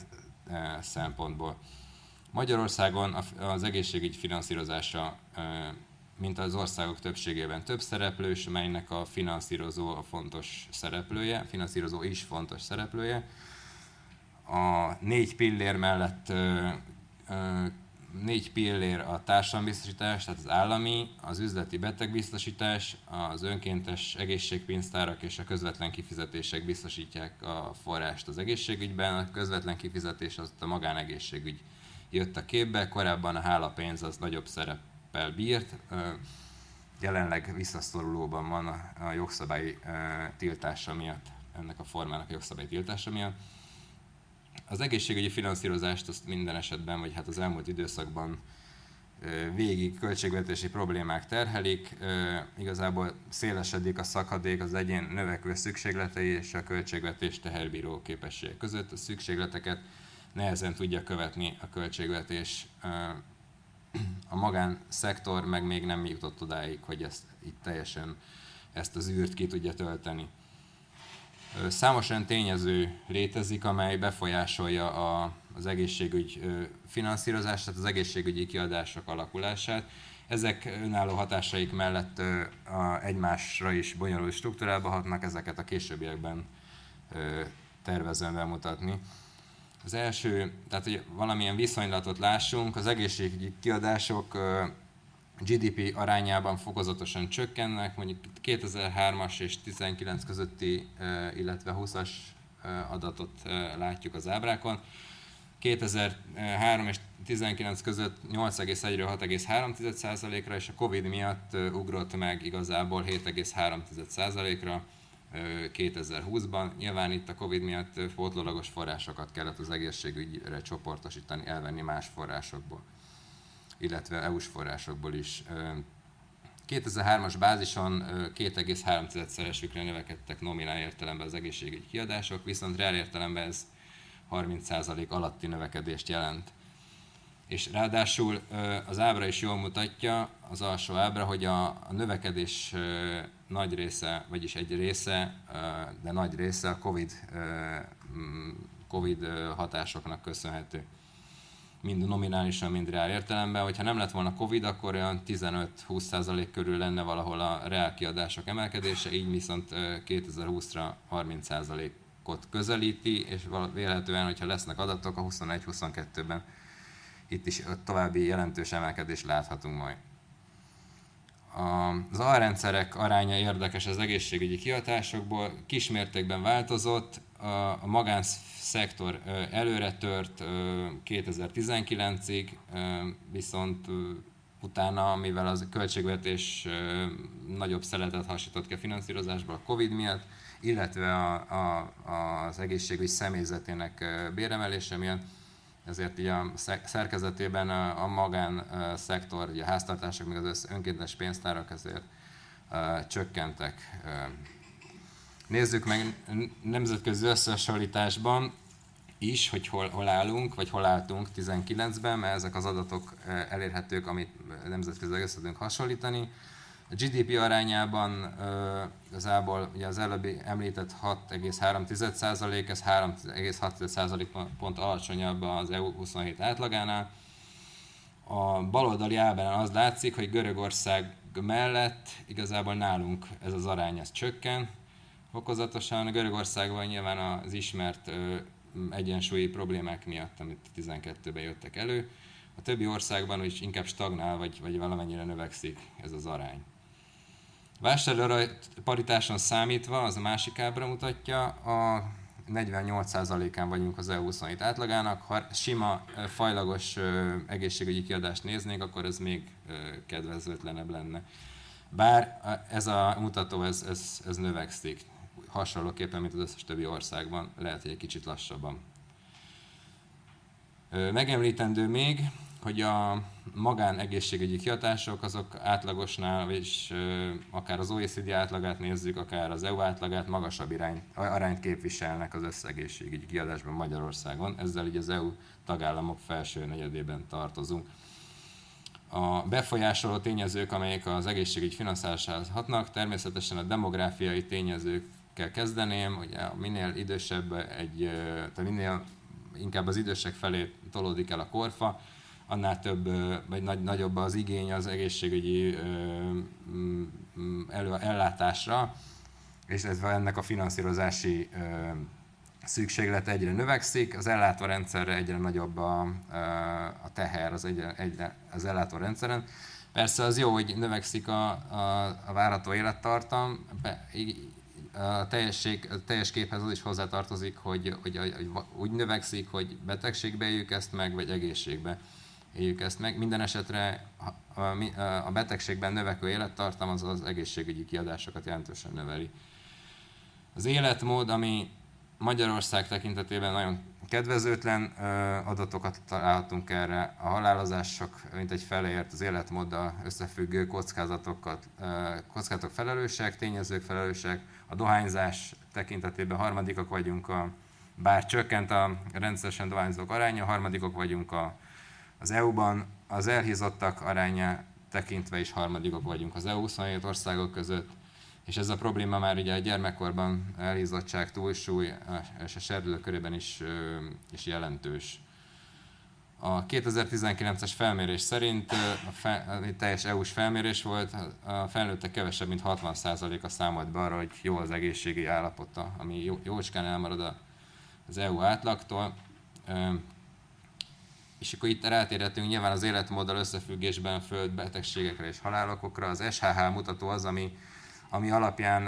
szempontból. Magyarországon az egészségügy finanszírozása, mint az országok többségében több szereplős, melynek a finanszírozó a fontos szereplője, finanszírozó is fontos szereplője. A négy pillér mellett négy pillér a társadalombiztosítás, tehát az állami, az üzleti betegbiztosítás, az önkéntes egészségpénztárak és a közvetlen kifizetések biztosítják a forrást az egészségügyben. A közvetlen kifizetés az a magánegészségügy jött a képbe, korábban a hálapénz az nagyobb szereppel bírt, jelenleg visszaszorulóban van a jogszabály tiltása miatt, ennek a formának a jogszabály tiltása miatt. Az egészségügyi finanszírozást azt minden esetben, vagy hát az elmúlt időszakban végig költségvetési problémák terhelik, igazából szélesedik a szakadék az egyén növekvő szükségletei és a költségvetés teherbíró képessége között. A szükségleteket nehezen tudja követni a költségvetés. A magánszektor meg még nem jutott odáig, hogy ezt itt teljesen ezt az űrt ki tudja tölteni. Számos olyan tényező létezik, amely befolyásolja a, az egészségügy finanszírozását, az egészségügyi kiadások alakulását. Ezek önálló hatásaik mellett a egymásra is bonyolult struktúrába hatnak, ezeket a későbbiekben tervezem bemutatni. Az első, tehát hogy valamilyen viszonylatot lássunk, az egészségügyi kiadások GDP arányában fokozatosan csökkennek, mondjuk 2003-as és 19 közötti, illetve 20-as adatot látjuk az ábrákon. 2003 és 19 között 8,1-ről 6,3%-ra, és a Covid miatt ugrott meg igazából 7,3%-ra 2020-ban. Nyilván itt a Covid miatt pótlólagos forrásokat kellett az egészségügyre csoportosítani, elvenni más forrásokból illetve EU-s forrásokból is. 2003-as bázison 2,3-szeresükre növekedtek nominál értelemben az egészségügyi kiadások, viszont reál értelemben ez 30% alatti növekedést jelent. És ráadásul az ábra is jól mutatja, az alsó ábra, hogy a, növekedés nagy része, vagyis egy része, de nagy része a COVID, COVID hatásoknak köszönhető mind nominálisan, mind reál értelemben. Hogyha nem lett volna Covid, akkor olyan 15-20% körül lenne valahol a reál kiadások emelkedése, így viszont 2020-ra 30%-ot közelíti, és véletlenül, hogyha lesznek adatok, a 21-22-ben itt is további jelentős emelkedést láthatunk majd. Az alrendszerek aránya érdekes az egészségügyi kihatásokból, kismértékben változott, a magánszektor előre tört 2019-ig, viszont utána, mivel az költségvetés nagyobb szeletet hasított ki a finanszírozásba a Covid miatt, illetve a, a, az egészségügy személyzetének béremelése miatt, ezért így a szerkezetében a, a magánszektor, a háztartások, meg az önkéntes pénztárak ezért csökkentek Nézzük meg nemzetközi összehasonlításban is, hogy hol, hol állunk, vagy hol álltunk 19-ben, mert ezek az adatok eh, elérhetők, amit nemzetközileg össze tudunk hasonlítani. A GDP arányában igazából ugye az előbbi említett 6,3%, ez 3,6% pont alacsonyabb az EU 27 átlagánál. A baloldali ábrán az látszik, hogy Görögország mellett igazából nálunk ez az arány ez csökken, fokozatosan. Görögországban nyilván az ismert egyensúlyi problémák miatt, amit 12-ben jöttek elő. A többi országban is inkább stagnál, vagy, vagy valamennyire növekszik ez az arány. Vásárlóra paritáson számítva, az a másik ábra mutatja, a 48%-án vagyunk az EU 27 átlagának. Ha sima, fajlagos egészségügyi kiadást néznénk, akkor ez még kedvezőtlenebb lenne. Bár ez a mutató, ez, ez, ez növekszik hasonlóképpen, mint az összes többi országban, lehet, hogy egy kicsit lassabban. Megemlítendő még, hogy a magánegészségügyi kiadások azok átlagosnál, és akár az OECD átlagát nézzük, akár az EU átlagát, magasabb irány, arányt képviselnek az összegészségügyi kiadásban Magyarországon. Ezzel így az EU tagállamok felső negyedében tartozunk. A befolyásoló tényezők, amelyek az egészségügy finanszírozásához hatnak, természetesen a demográfiai tényezőkkel kezdeném, hogy minél idősebb egy, tehát minél inkább az idősek felé tolódik el a korfa, annál több, vagy nagy, nagyobb az igény az egészségügyi elő, ellátásra, és ez ennek a finanszírozási szükséglet egyre növekszik, az ellátó rendszerre egyre nagyobb a, a teher az, egyre, egyre, az ellátó rendszeren. Persze az jó, hogy növekszik a, a, a várható élettartam, a, teljesség, a teljes képhez az is hozzátartozik, hogy, hogy, hogy úgy növekszik, hogy betegségbe éljük ezt meg, vagy egészségbe éljük ezt meg. Minden esetre a betegségben növekvő élettartam az az egészségügyi kiadásokat jelentősen növeli. Az életmód, ami Magyarország tekintetében nagyon kedvezőtlen adatokat találhatunk erre. A halálozások mint egy feleért az életmóddal összefüggő kockázatokat, kockázatok felelősek, tényezők felelősek. A dohányzás tekintetében harmadikok vagyunk, a, bár csökkent a rendszeresen dohányzók aránya, harmadikok vagyunk a, az EU-ban, az elhízottak aránya tekintve is harmadikok vagyunk az EU 27 országok között, és ez a probléma már ugye a gyermekkorban elhízottság, túlsúly és a serdülő körében is, is jelentős. A 2019-es felmérés szerint, a fe, teljes EU-s felmérés volt, a felnőttek kevesebb, mint 60%-a számolt be arra, hogy jó az egészségi állapota, ami jó, jócskán elmarad az EU átlagtól. És akkor itt rátérhetünk nyilván az életmóddal összefüggésben földbetegségekre és halálokokra. Az SHH mutató az, ami ami alapján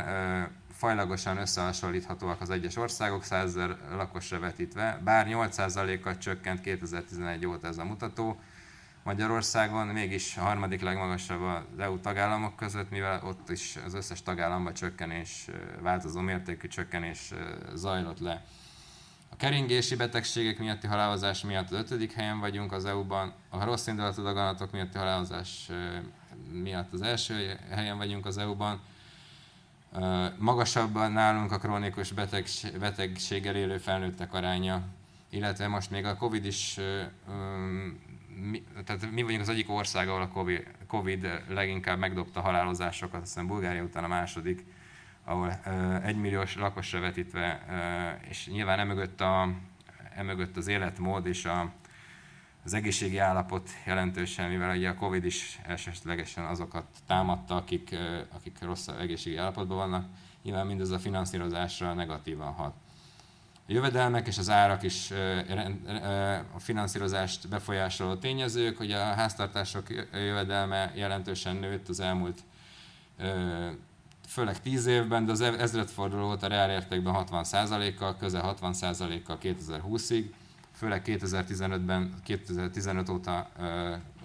fajlagosan összehasonlíthatóak az egyes országok 100 ezer lakosra vetítve, bár 8%-kal csökkent 2011 óta ez a mutató, Magyarországon mégis a harmadik legmagasabb az EU tagállamok között, mivel ott is az összes tagállamban csökkenés, változó mértékű csökkenés zajlott le. A keringési betegségek miatti halálozás miatt az ötödik helyen vagyunk az EU-ban, a rossz indulatú daganatok miatti halálozás miatt az első helyen vagyunk az EU-ban, Magasabb nálunk a krónikus betegség, betegséggel élő felnőttek aránya, illetve most még a Covid is, tehát mi vagyunk az egyik ország, ahol a Covid, COVID leginkább megdobta halálozásokat, aztán Bulgária után a második, ahol egymilliós lakosra vetítve, és nyilván emögött, a, emögött az életmód és a, az egészségi állapot jelentősen, mivel ugye a Covid is elsőlegesen azokat támadta, akik, akik rossz egészségi állapotban vannak, nyilván mindez a finanszírozásra negatívan hat. A jövedelmek és az árak is a finanszírozást befolyásoló tényezők, hogy a háztartások jövedelme jelentősen nőtt az elmúlt főleg 10 évben, de az ezredforduló óta reálértékben 60%-kal, közel 60%-kal 2020-ig főleg 2015-ben, 2015 óta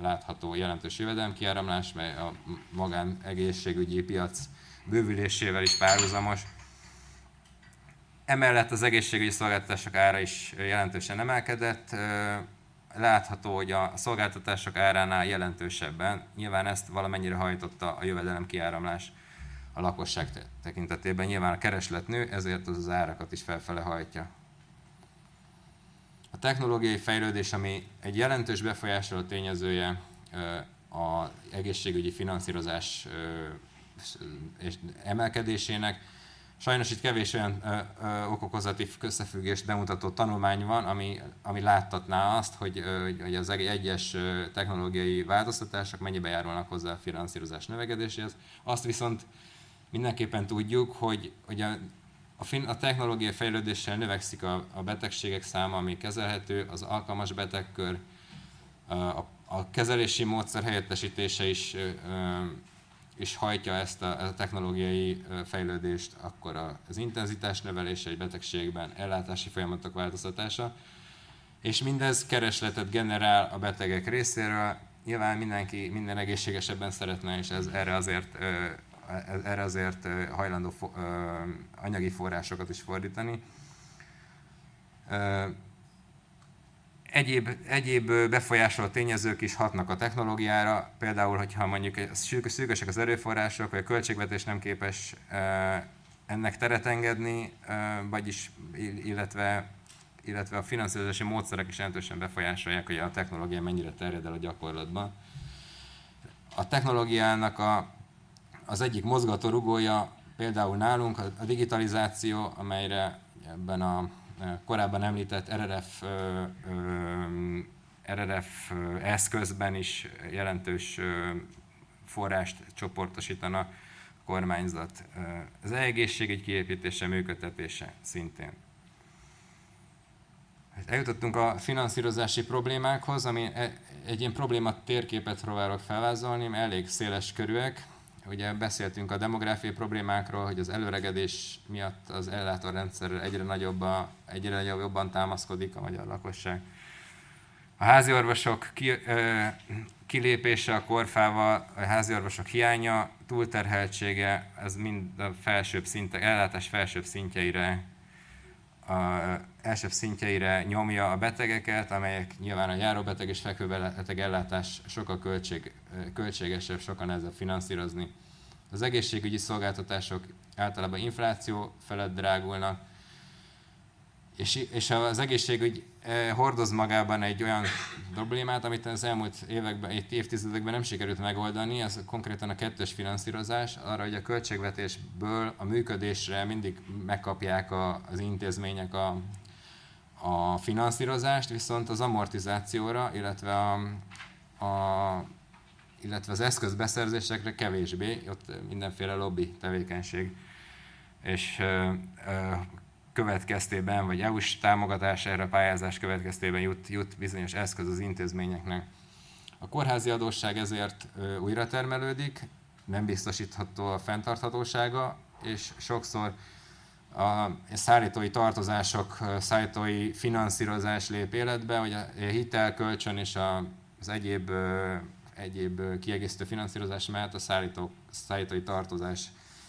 látható jelentős jövedelemkiáramlás, mely a magán egészségügyi piac bővülésével is párhuzamos. Emellett az egészségügyi szolgáltatások ára is jelentősen emelkedett. Látható, hogy a szolgáltatások áránál jelentősebben, nyilván ezt valamennyire hajtotta a jövedelem kiáramlás a lakosság tekintetében. Nyilván a kereslet nő, ezért az, az árakat is felfele hajtja. A technológiai fejlődés, ami egy jelentős befolyásoló tényezője az egészségügyi finanszírozás emelkedésének, Sajnos itt kevés olyan ö, ö, okokozati összefüggést bemutató tanulmány van, ami, ami láttatná azt, hogy, ö, hogy az egyes technológiai változtatások mennyibe járulnak hozzá a finanszírozás növekedéséhez. Azt viszont mindenképpen tudjuk, hogy, hogy a a, fin- a technológia fejlődéssel növekszik a, a betegségek száma, ami kezelhető, az alkalmas betegkör, a, a kezelési módszer helyettesítése is és hajtja ezt a, a technológiai fejlődést, akkor az intenzitás növelése egy betegségben, ellátási folyamatok változtatása, és mindez keresletet generál a betegek részéről. Nyilván mindenki minden egészségesebben szeretne, és ez erre azért, erre azért hajlandó anyagi forrásokat is fordítani. Egyéb, egyéb befolyásoló tényezők is hatnak a technológiára, például, hogyha mondjuk szűkösek az erőforrások, vagy a költségvetés nem képes ennek teret engedni, vagyis illetve, illetve a finanszírozási módszerek is jelentősen befolyásolják, hogy a technológia mennyire terjed el a gyakorlatban. A technológiának a, az egyik mozgatórugója például nálunk a digitalizáció, amelyre ebben a korábban említett RRF, RRF eszközben is jelentős forrást csoportosítana a kormányzat. Az egészségügy kiépítése, működtetése szintén. Hát eljutottunk a finanszírozási problémákhoz, ami e, egy ilyen probléma térképet próbálok felvázolni, elég széles körűek. Ugye beszéltünk a demográfiai problémákról, hogy az előregedés miatt az ellátórendszer egyre nagyobb, a, egyre nagyobb, jobban támaszkodik a magyar lakosság. A háziorvosok ki, ö, kilépése a korfával, a háziorvosok hiánya, túlterheltsége, ez mind a felsőbb szintek, ellátás felsőbb szintjeire, a elsőbb szintjeire nyomja a betegeket, amelyek nyilván a járóbeteg és fekvőbeteg ellátás sokkal költség, költségesebb, sokkal nehezebb finanszírozni. Az egészségügyi szolgáltatások általában infláció felett drágulnak, és, és az egészségügy hordoz magában egy olyan problémát, amit az elmúlt években, évtizedekben nem sikerült megoldani, az konkrétan a kettős finanszírozás, arra, hogy a költségvetésből a működésre mindig megkapják a, az intézmények a, a finanszírozást, viszont az amortizációra, illetve a, a illetve az eszközbeszerzésekre kevésbé, ott mindenféle lobby tevékenység. És következtében, vagy EU-s támogatás pályázás következtében jut, jut bizonyos eszköz az intézményeknek. A kórházi adósság ezért újra termelődik, nem biztosítható a fenntarthatósága, és sokszor a szállítói tartozások, szállítói finanszírozás lép életbe, hogy a hitel, kölcsön és az egyéb, egyéb kiegészítő finanszírozás mellett a szállító, szállítói tartozás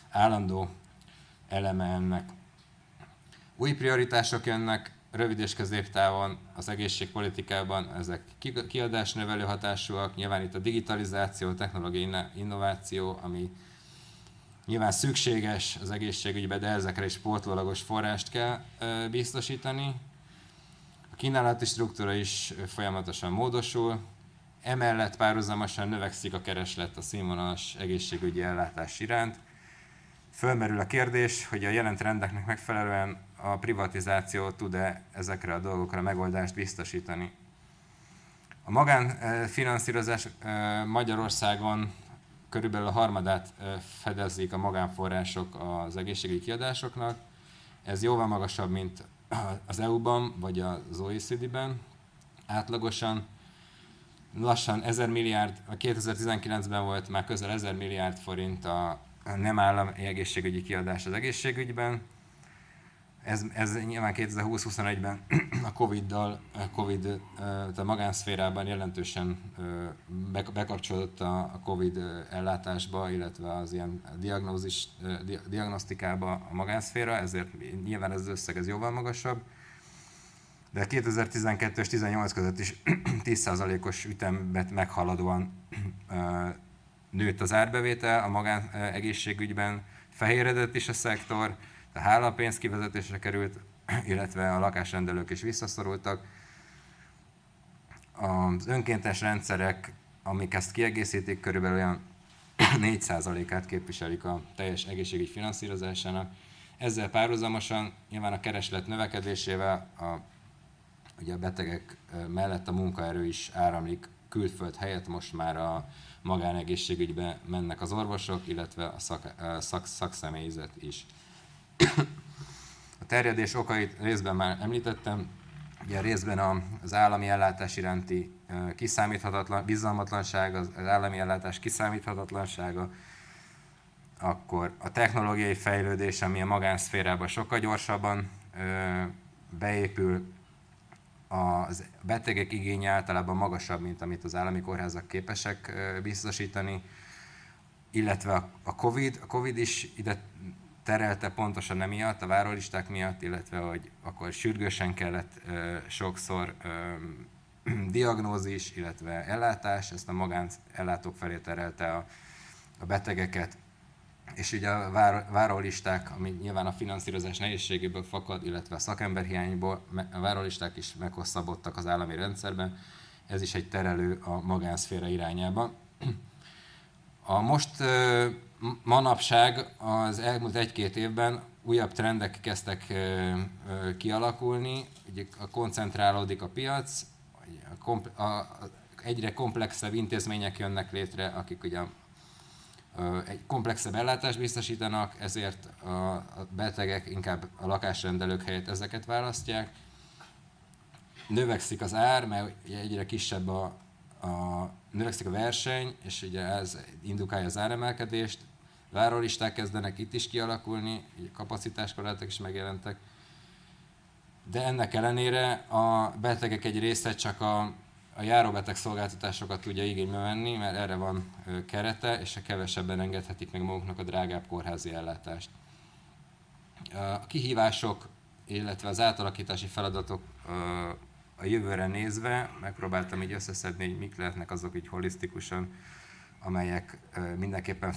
állandó eleme ennek. Új prioritások jönnek rövid és középtávon az egészségpolitikában, ezek kiadásnövelő hatásúak, nyilván itt a digitalizáció, a technológiai innováció, ami nyilván szükséges az egészségügybe, de ezekre is pótlólagos forrást kell biztosítani. A kínálati struktúra is folyamatosan módosul, emellett párhuzamosan növekszik a kereslet a színvonalas egészségügyi ellátás iránt. Fölmerül a kérdés, hogy a jelent rendeknek megfelelően a privatizáció tud-e ezekre a dolgokra megoldást biztosítani. A magánfinanszírozás Magyarországon körülbelül a harmadát fedezik a magánforrások az egészségügyi kiadásoknak. Ez jóval magasabb, mint az EU-ban vagy az OECD-ben. Átlagosan lassan 1000 milliárd, a 2019-ben volt már közel 1000 milliárd forint a nem állami egészségügyi kiadás az egészségügyben, ez, ez nyilván 2020-21-ben a Covid-dal, COVID, a magánszférában jelentősen bekapcsolódott a Covid ellátásba, illetve az ilyen diagnózis, diagnosztikába a magánszféra, ezért nyilván ez az összeg ez jóval magasabb. De 2012 és 2018 között is 10%-os ütembet meghaladóan nőtt az árbevétel a magánegészségügyben, fehéredett is a szektor, a hálapénz kivezetésre került, illetve a lakásrendelők is visszaszorultak. Az önkéntes rendszerek, amik ezt kiegészítik, körülbelül olyan 4%-át képviselik a teljes egészségügy finanszírozásának. Ezzel párhuzamosan nyilván a kereslet növekedésével a, ugye a betegek mellett a munkaerő is áramlik külföld helyett most már a magánegészségügybe mennek az orvosok, illetve a szak, szak, szakszemélyzet is. A terjedés okait részben már említettem, ugye részben az állami ellátás iránti kiszámíthatatlan, bizalmatlanság, az állami ellátás kiszámíthatatlansága, akkor a technológiai fejlődés, ami a magánszférában sokkal gyorsabban beépül, a betegek igénye általában magasabb, mint amit az állami kórházak képesek biztosítani, illetve a COVID, a COVID is ide terelte pontosan emiatt, a várólisták miatt, illetve hogy akkor sürgősen kellett sokszor diagnózis, illetve ellátás, ezt a magán ellátók felé terelte a, a betegeket, és ugye a vár, várólisták, ami nyilván a finanszírozás nehézségéből fakad, illetve a szakemberhiányból, a várólisták is meghosszabbodtak az állami rendszerben, ez is egy terelő a magánszféra irányába. A most manapság az elmúlt egy-két évben újabb trendek kezdtek kialakulni, ugye koncentrálódik a piac, a, a, egyre komplexebb intézmények jönnek létre, akik ugye egy komplexebb ellátást biztosítanak, ezért a betegek inkább a lakásrendelők helyett ezeket választják. Növekszik az ár, mert egyre kisebb a, a növekszik a verseny, és ugye ez indukálja az áremelkedést. Várólisták kezdenek itt is kialakulni, kapacitáskorlátok is megjelentek. De ennek ellenére a betegek egy része csak a a járóbeteg szolgáltatásokat tudja igénybe venni, mert erre van kerete, és a kevesebben engedhetik meg maguknak a drágább kórházi ellátást. A kihívások, illetve az átalakítási feladatok a jövőre nézve, megpróbáltam így összeszedni, hogy mik lehetnek azok így holisztikusan, amelyek mindenképpen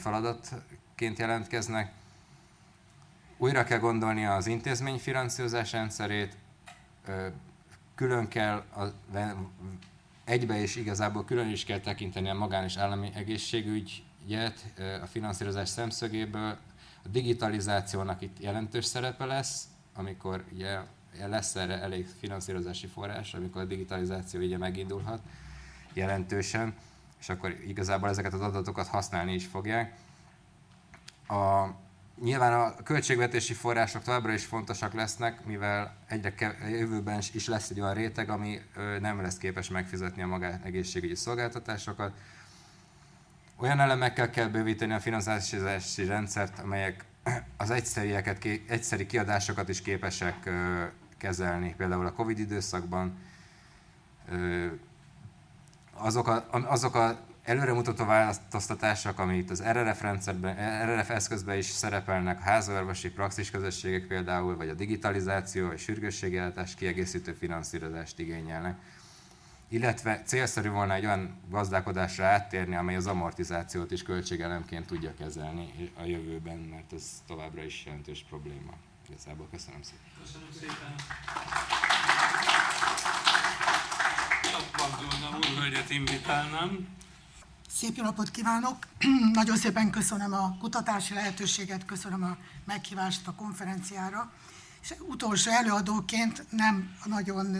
feladatként jelentkeznek. Újra kell gondolni az intézmény finanszírozás rendszerét, külön kell a egybe és igazából külön is kell tekinteni a magán és állami egészségügyet a finanszírozás szemszögéből. A digitalizációnak itt jelentős szerepe lesz, amikor ugye lesz erre elég finanszírozási forrás, amikor a digitalizáció ugye megindulhat jelentősen, és akkor igazából ezeket az adatokat használni is fogják. A Nyilván a költségvetési források továbbra is fontosak lesznek, mivel egyre kev- jövőben is lesz egy olyan réteg, ami nem lesz képes megfizetni a magánegészségügyi szolgáltatásokat. Olyan elemekkel kell bővíteni a finanszírozási rendszert, amelyek az egyszerieket, egyszeri kiadásokat is képesek kezelni, például a Covid időszakban. Azok a, azok a előremutató változtatások, amit az RRF rendszerben, RRF eszközben is szerepelnek, a házorvosi praxis közösségek például, vagy a digitalizáció és sürgősségjelentés kiegészítő finanszírozást igényelnek. Illetve célszerű volna egy olyan gazdálkodásra áttérni, amely az amortizációt is költségelemként tudja kezelni a jövőben, mert ez továbbra is jelentős probléma. Igazából köszönöm szépen. Köszönöm szépen. Abban úr, hölgyet invitálnám. Szép jó napot kívánok! Nagyon szépen köszönöm a kutatási lehetőséget, köszönöm a meghívást a konferenciára. És utolsó előadóként nem nagyon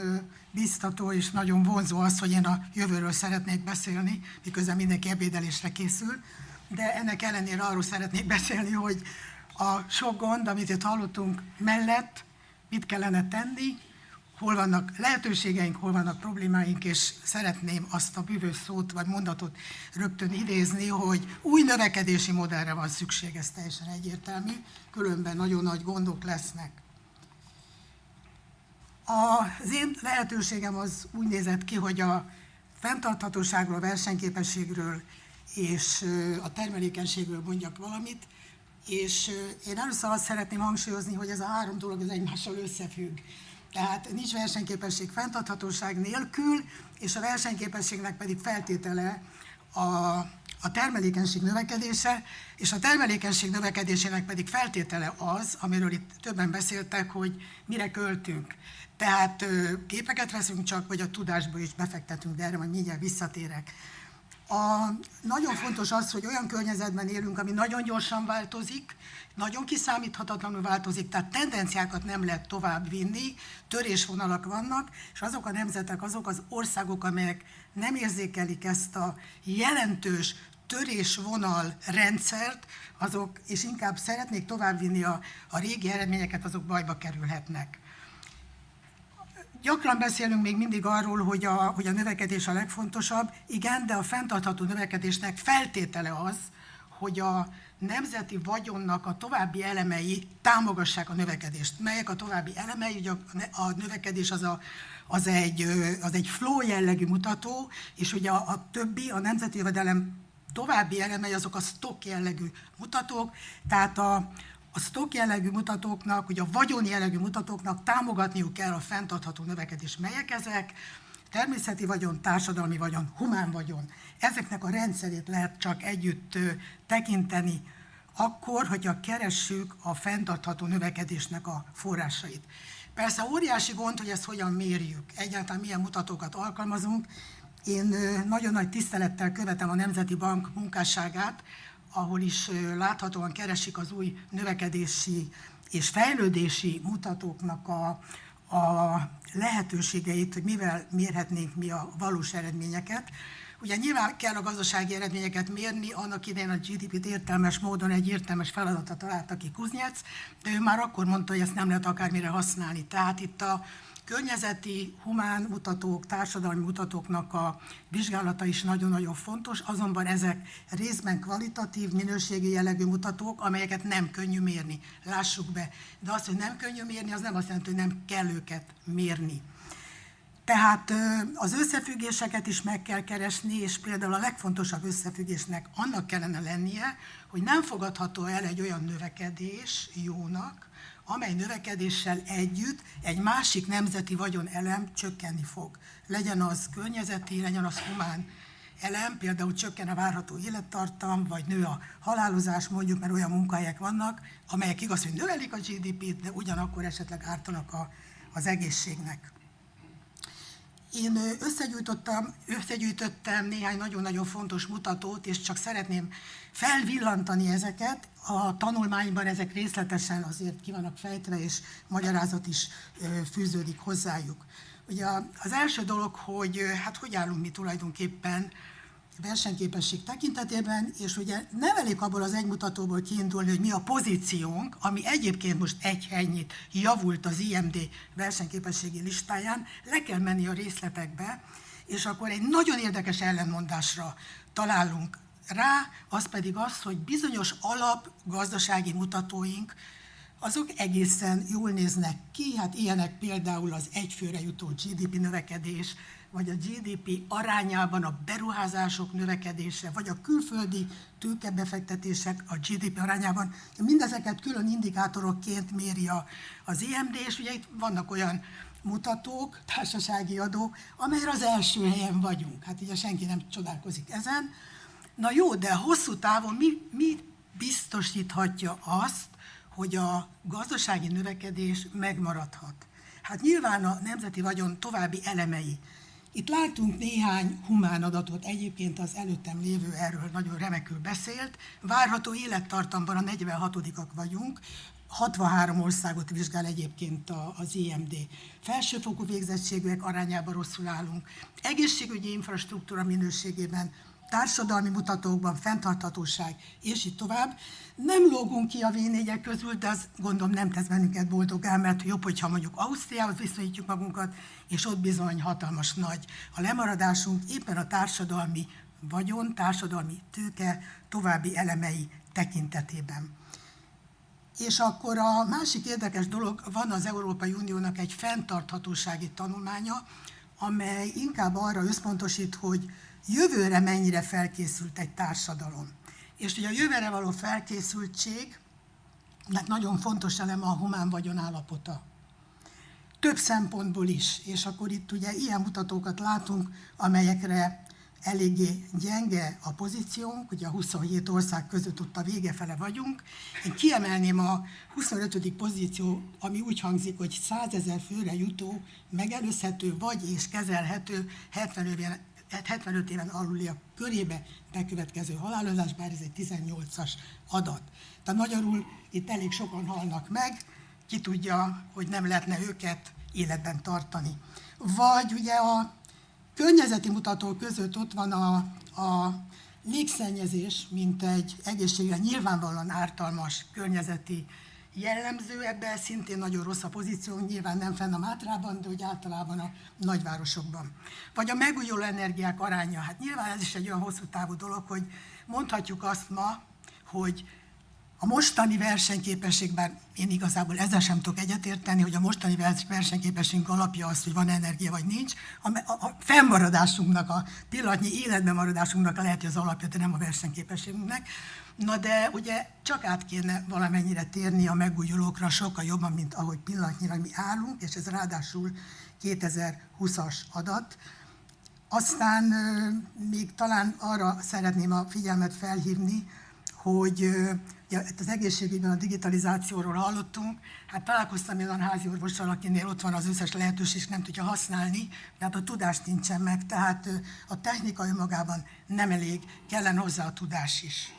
biztató és nagyon vonzó az, hogy én a jövőről szeretnék beszélni, miközben mindenki ebédelésre készül, de ennek ellenére arról szeretnék beszélni, hogy a sok gond, amit itt hallottunk mellett, mit kellene tenni, hol vannak lehetőségeink, hol vannak problémáink, és szeretném azt a bűvös szót vagy mondatot rögtön idézni, hogy új növekedési modellre van szükség, ez teljesen egyértelmű, különben nagyon nagy gondok lesznek. Az én lehetőségem az úgy nézett ki, hogy a fenntarthatóságról, versenyképességről és a termelékenységről mondjak valamit, és én először azt szeretném hangsúlyozni, hogy ez a három dolog az egymással összefügg. Tehát nincs versenyképesség fenntarthatóság nélkül, és a versenyképességnek pedig feltétele a, a termelékenység növekedése, és a termelékenység növekedésének pedig feltétele az, amiről itt többen beszéltek, hogy mire költünk. Tehát képeket veszünk csak, vagy a tudásba is befektetünk, de erre majd mindjárt visszatérek. A, nagyon fontos az, hogy olyan környezetben élünk, ami nagyon gyorsan változik, nagyon kiszámíthatatlanul változik, tehát tendenciákat nem lehet tovább vinni, törésvonalak vannak, és azok a nemzetek, azok az országok, amelyek nem érzékelik ezt a jelentős törésvonal rendszert, azok, és inkább szeretnék továbbvinni a, a régi eredményeket, azok bajba kerülhetnek. Gyakran beszélünk még mindig arról, hogy a, hogy a növekedés a legfontosabb. Igen, de a fenntartható növekedésnek feltétele az, hogy a nemzeti vagyonnak a további elemei támogassák a növekedést. Melyek a további elemei? Ugye a növekedés az, a, az, egy, az egy flow jellegű mutató, és ugye a, a többi, a nemzeti jövedelem további elemei azok a stock jellegű mutatók, tehát a, a stock jellegű mutatóknak, ugye a vagyon jellegű mutatóknak támogatniuk kell a fenntartható növekedés. Melyek ezek? Természeti vagyon, társadalmi vagyon, humán vagyon. Ezeknek a rendszerét lehet csak együtt tekinteni akkor, hogyha keressük a fenntartható növekedésnek a forrásait. Persze óriási gond, hogy ezt hogyan mérjük, egyáltalán milyen mutatókat alkalmazunk. Én nagyon nagy tisztelettel követem a Nemzeti Bank munkásságát, ahol is láthatóan keresik az új növekedési és fejlődési mutatóknak a, a lehetőségeit, hogy mivel mérhetnénk mi a valós eredményeket. Ugye nyilván kell a gazdasági eredményeket mérni, annak idején a GDP-t értelmes módon egy értelmes feladata találta ki Kuznyec, de ő már akkor mondta, hogy ezt nem lehet akármire használni. Tehát itt a környezeti, humán mutatók, társadalmi mutatóknak a vizsgálata is nagyon-nagyon fontos, azonban ezek részben kvalitatív, minőségi jellegű mutatók, amelyeket nem könnyű mérni. Lássuk be. De azt, hogy nem könnyű mérni, az nem azt jelenti, hogy nem kell őket mérni. Tehát az összefüggéseket is meg kell keresni, és például a legfontosabb összefüggésnek annak kellene lennie, hogy nem fogadható el egy olyan növekedés jónak, amely növekedéssel együtt egy másik nemzeti vagyon elem csökkenni fog. Legyen az környezeti, legyen az humán elem, például csökken a várható élettartam, vagy nő a halálozás, mondjuk, mert olyan munkahelyek vannak, amelyek igaz, hogy növelik a GDP-t, de ugyanakkor esetleg ártanak a, az egészségnek. Én összegyűjtöttem, összegyűjtöttem néhány nagyon-nagyon fontos mutatót, és csak szeretném felvillantani ezeket. A tanulmányban ezek részletesen azért ki vannak fejtve, és magyarázat is fűződik hozzájuk. Ugye az első dolog, hogy hát hogy állunk mi tulajdonképpen versenyképesség tekintetében, és ugye nem elég abból az egymutatóból kiindulni, hogy mi a pozíciónk, ami egyébként most egy helynyit javult az IMD versenyképességi listáján, le kell menni a részletekbe, és akkor egy nagyon érdekes ellenmondásra találunk rá, az pedig az, hogy bizonyos alap gazdasági mutatóink, azok egészen jól néznek ki, hát ilyenek például az egyfőre jutó GDP növekedés, vagy a GDP arányában a beruházások növekedése, vagy a külföldi tőkebefektetések a GDP arányában. Mindezeket külön indikátorokként méri az EMD, és ugye itt vannak olyan mutatók, társasági adók, amelyre az első helyen vagyunk. Hát ugye senki nem csodálkozik ezen. Na jó, de hosszú távon mi, mi biztosíthatja azt, hogy a gazdasági növekedés megmaradhat? Hát nyilván a nemzeti vagyon további elemei, itt látunk néhány humán adatot, egyébként az előttem lévő erről nagyon remekül beszélt. Várható élettartamban a 46-ak vagyunk, 63 országot vizsgál egyébként az EMD. Felsőfokú végzettségűek arányában rosszul állunk. Egészségügyi infrastruktúra minőségében társadalmi mutatókban, fenntarthatóság, és így tovább. Nem lógunk ki a v közül, de az gondolom nem tesz bennünket boldogá, mert jobb, hogyha mondjuk Ausztriához viszonyítjuk magunkat, és ott bizony hatalmas nagy a lemaradásunk, éppen a társadalmi vagyon, társadalmi tőke további elemei tekintetében. És akkor a másik érdekes dolog, van az Európai Uniónak egy fenntarthatósági tanulmánya, amely inkább arra összpontosít, hogy jövőre mennyire felkészült egy társadalom. És ugye a jövőre való felkészültség, nagyon fontos eleme a humán vagyon állapota. Több szempontból is, és akkor itt ugye ilyen mutatókat látunk, amelyekre eléggé gyenge a pozíciónk, ugye a 27 ország között ott a vége fele vagyunk. Én kiemelném a 25. pozíció, ami úgy hangzik, hogy 100 ezer főre jutó, megelőzhető vagy és kezelhető 70 éven, 75 éven aluli a körébe bekövetkező halálozás, bár ez egy 18-as adat. Tehát magyarul itt elég sokan halnak meg, ki tudja, hogy nem lehetne őket életben tartani. Vagy ugye a környezeti mutatók között ott van a, a légszennyezés, mint egy egészségre nyilvánvalóan ártalmas környezeti jellemző, ebben szintén nagyon rossz a pozíció, nyilván nem fenn a Mátrában, de úgy általában a nagyvárosokban. Vagy a megújuló energiák aránya. Hát nyilván ez is egy olyan hosszú távú dolog, hogy mondhatjuk azt ma, hogy a mostani versenyképességben én igazából ezzel sem tudok egyetérteni, hogy a mostani versenyképességünk alapja az, hogy van energia vagy nincs. A, a fennmaradásunknak, a pillanatnyi életben maradásunknak lehet, hogy az alapja, de nem a versenyképességünknek. Na de ugye csak át kéne valamennyire térni a megújulókra sokkal jobban, mint ahogy pillanatnyira mi állunk, és ez ráadásul 2020-as adat. Aztán még talán arra szeretném a figyelmet felhívni, hogy Ja, az egészségügyben a digitalizációról hallottunk, hát találkoztam olyan házi orvossal, akinél ott van az összes lehetőség, és nem tudja használni, mert a tudást nincsen meg, tehát a technika önmagában nem elég, kellene hozzá a tudás is.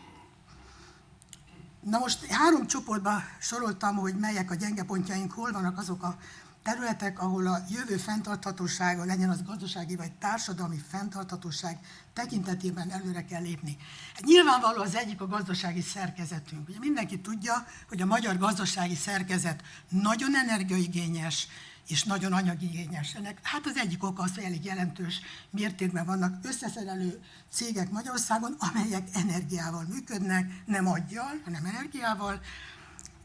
Na most három csoportba soroltam, hogy melyek a gyenge pontjaink, hol vannak azok a területek, ahol a jövő fenntarthatósága, legyen az gazdasági vagy társadalmi fenntarthatóság tekintetében előre kell lépni. Hát nyilvánvaló az egyik a gazdasági szerkezetünk. Ugye mindenki tudja, hogy a magyar gazdasági szerkezet nagyon energiaigényes, és nagyon anyagigényes. Ennek hát az egyik oka az, hogy elég jelentős mértékben vannak összeszerelő cégek Magyarországon, amelyek energiával működnek, nem aggyal, hanem energiával,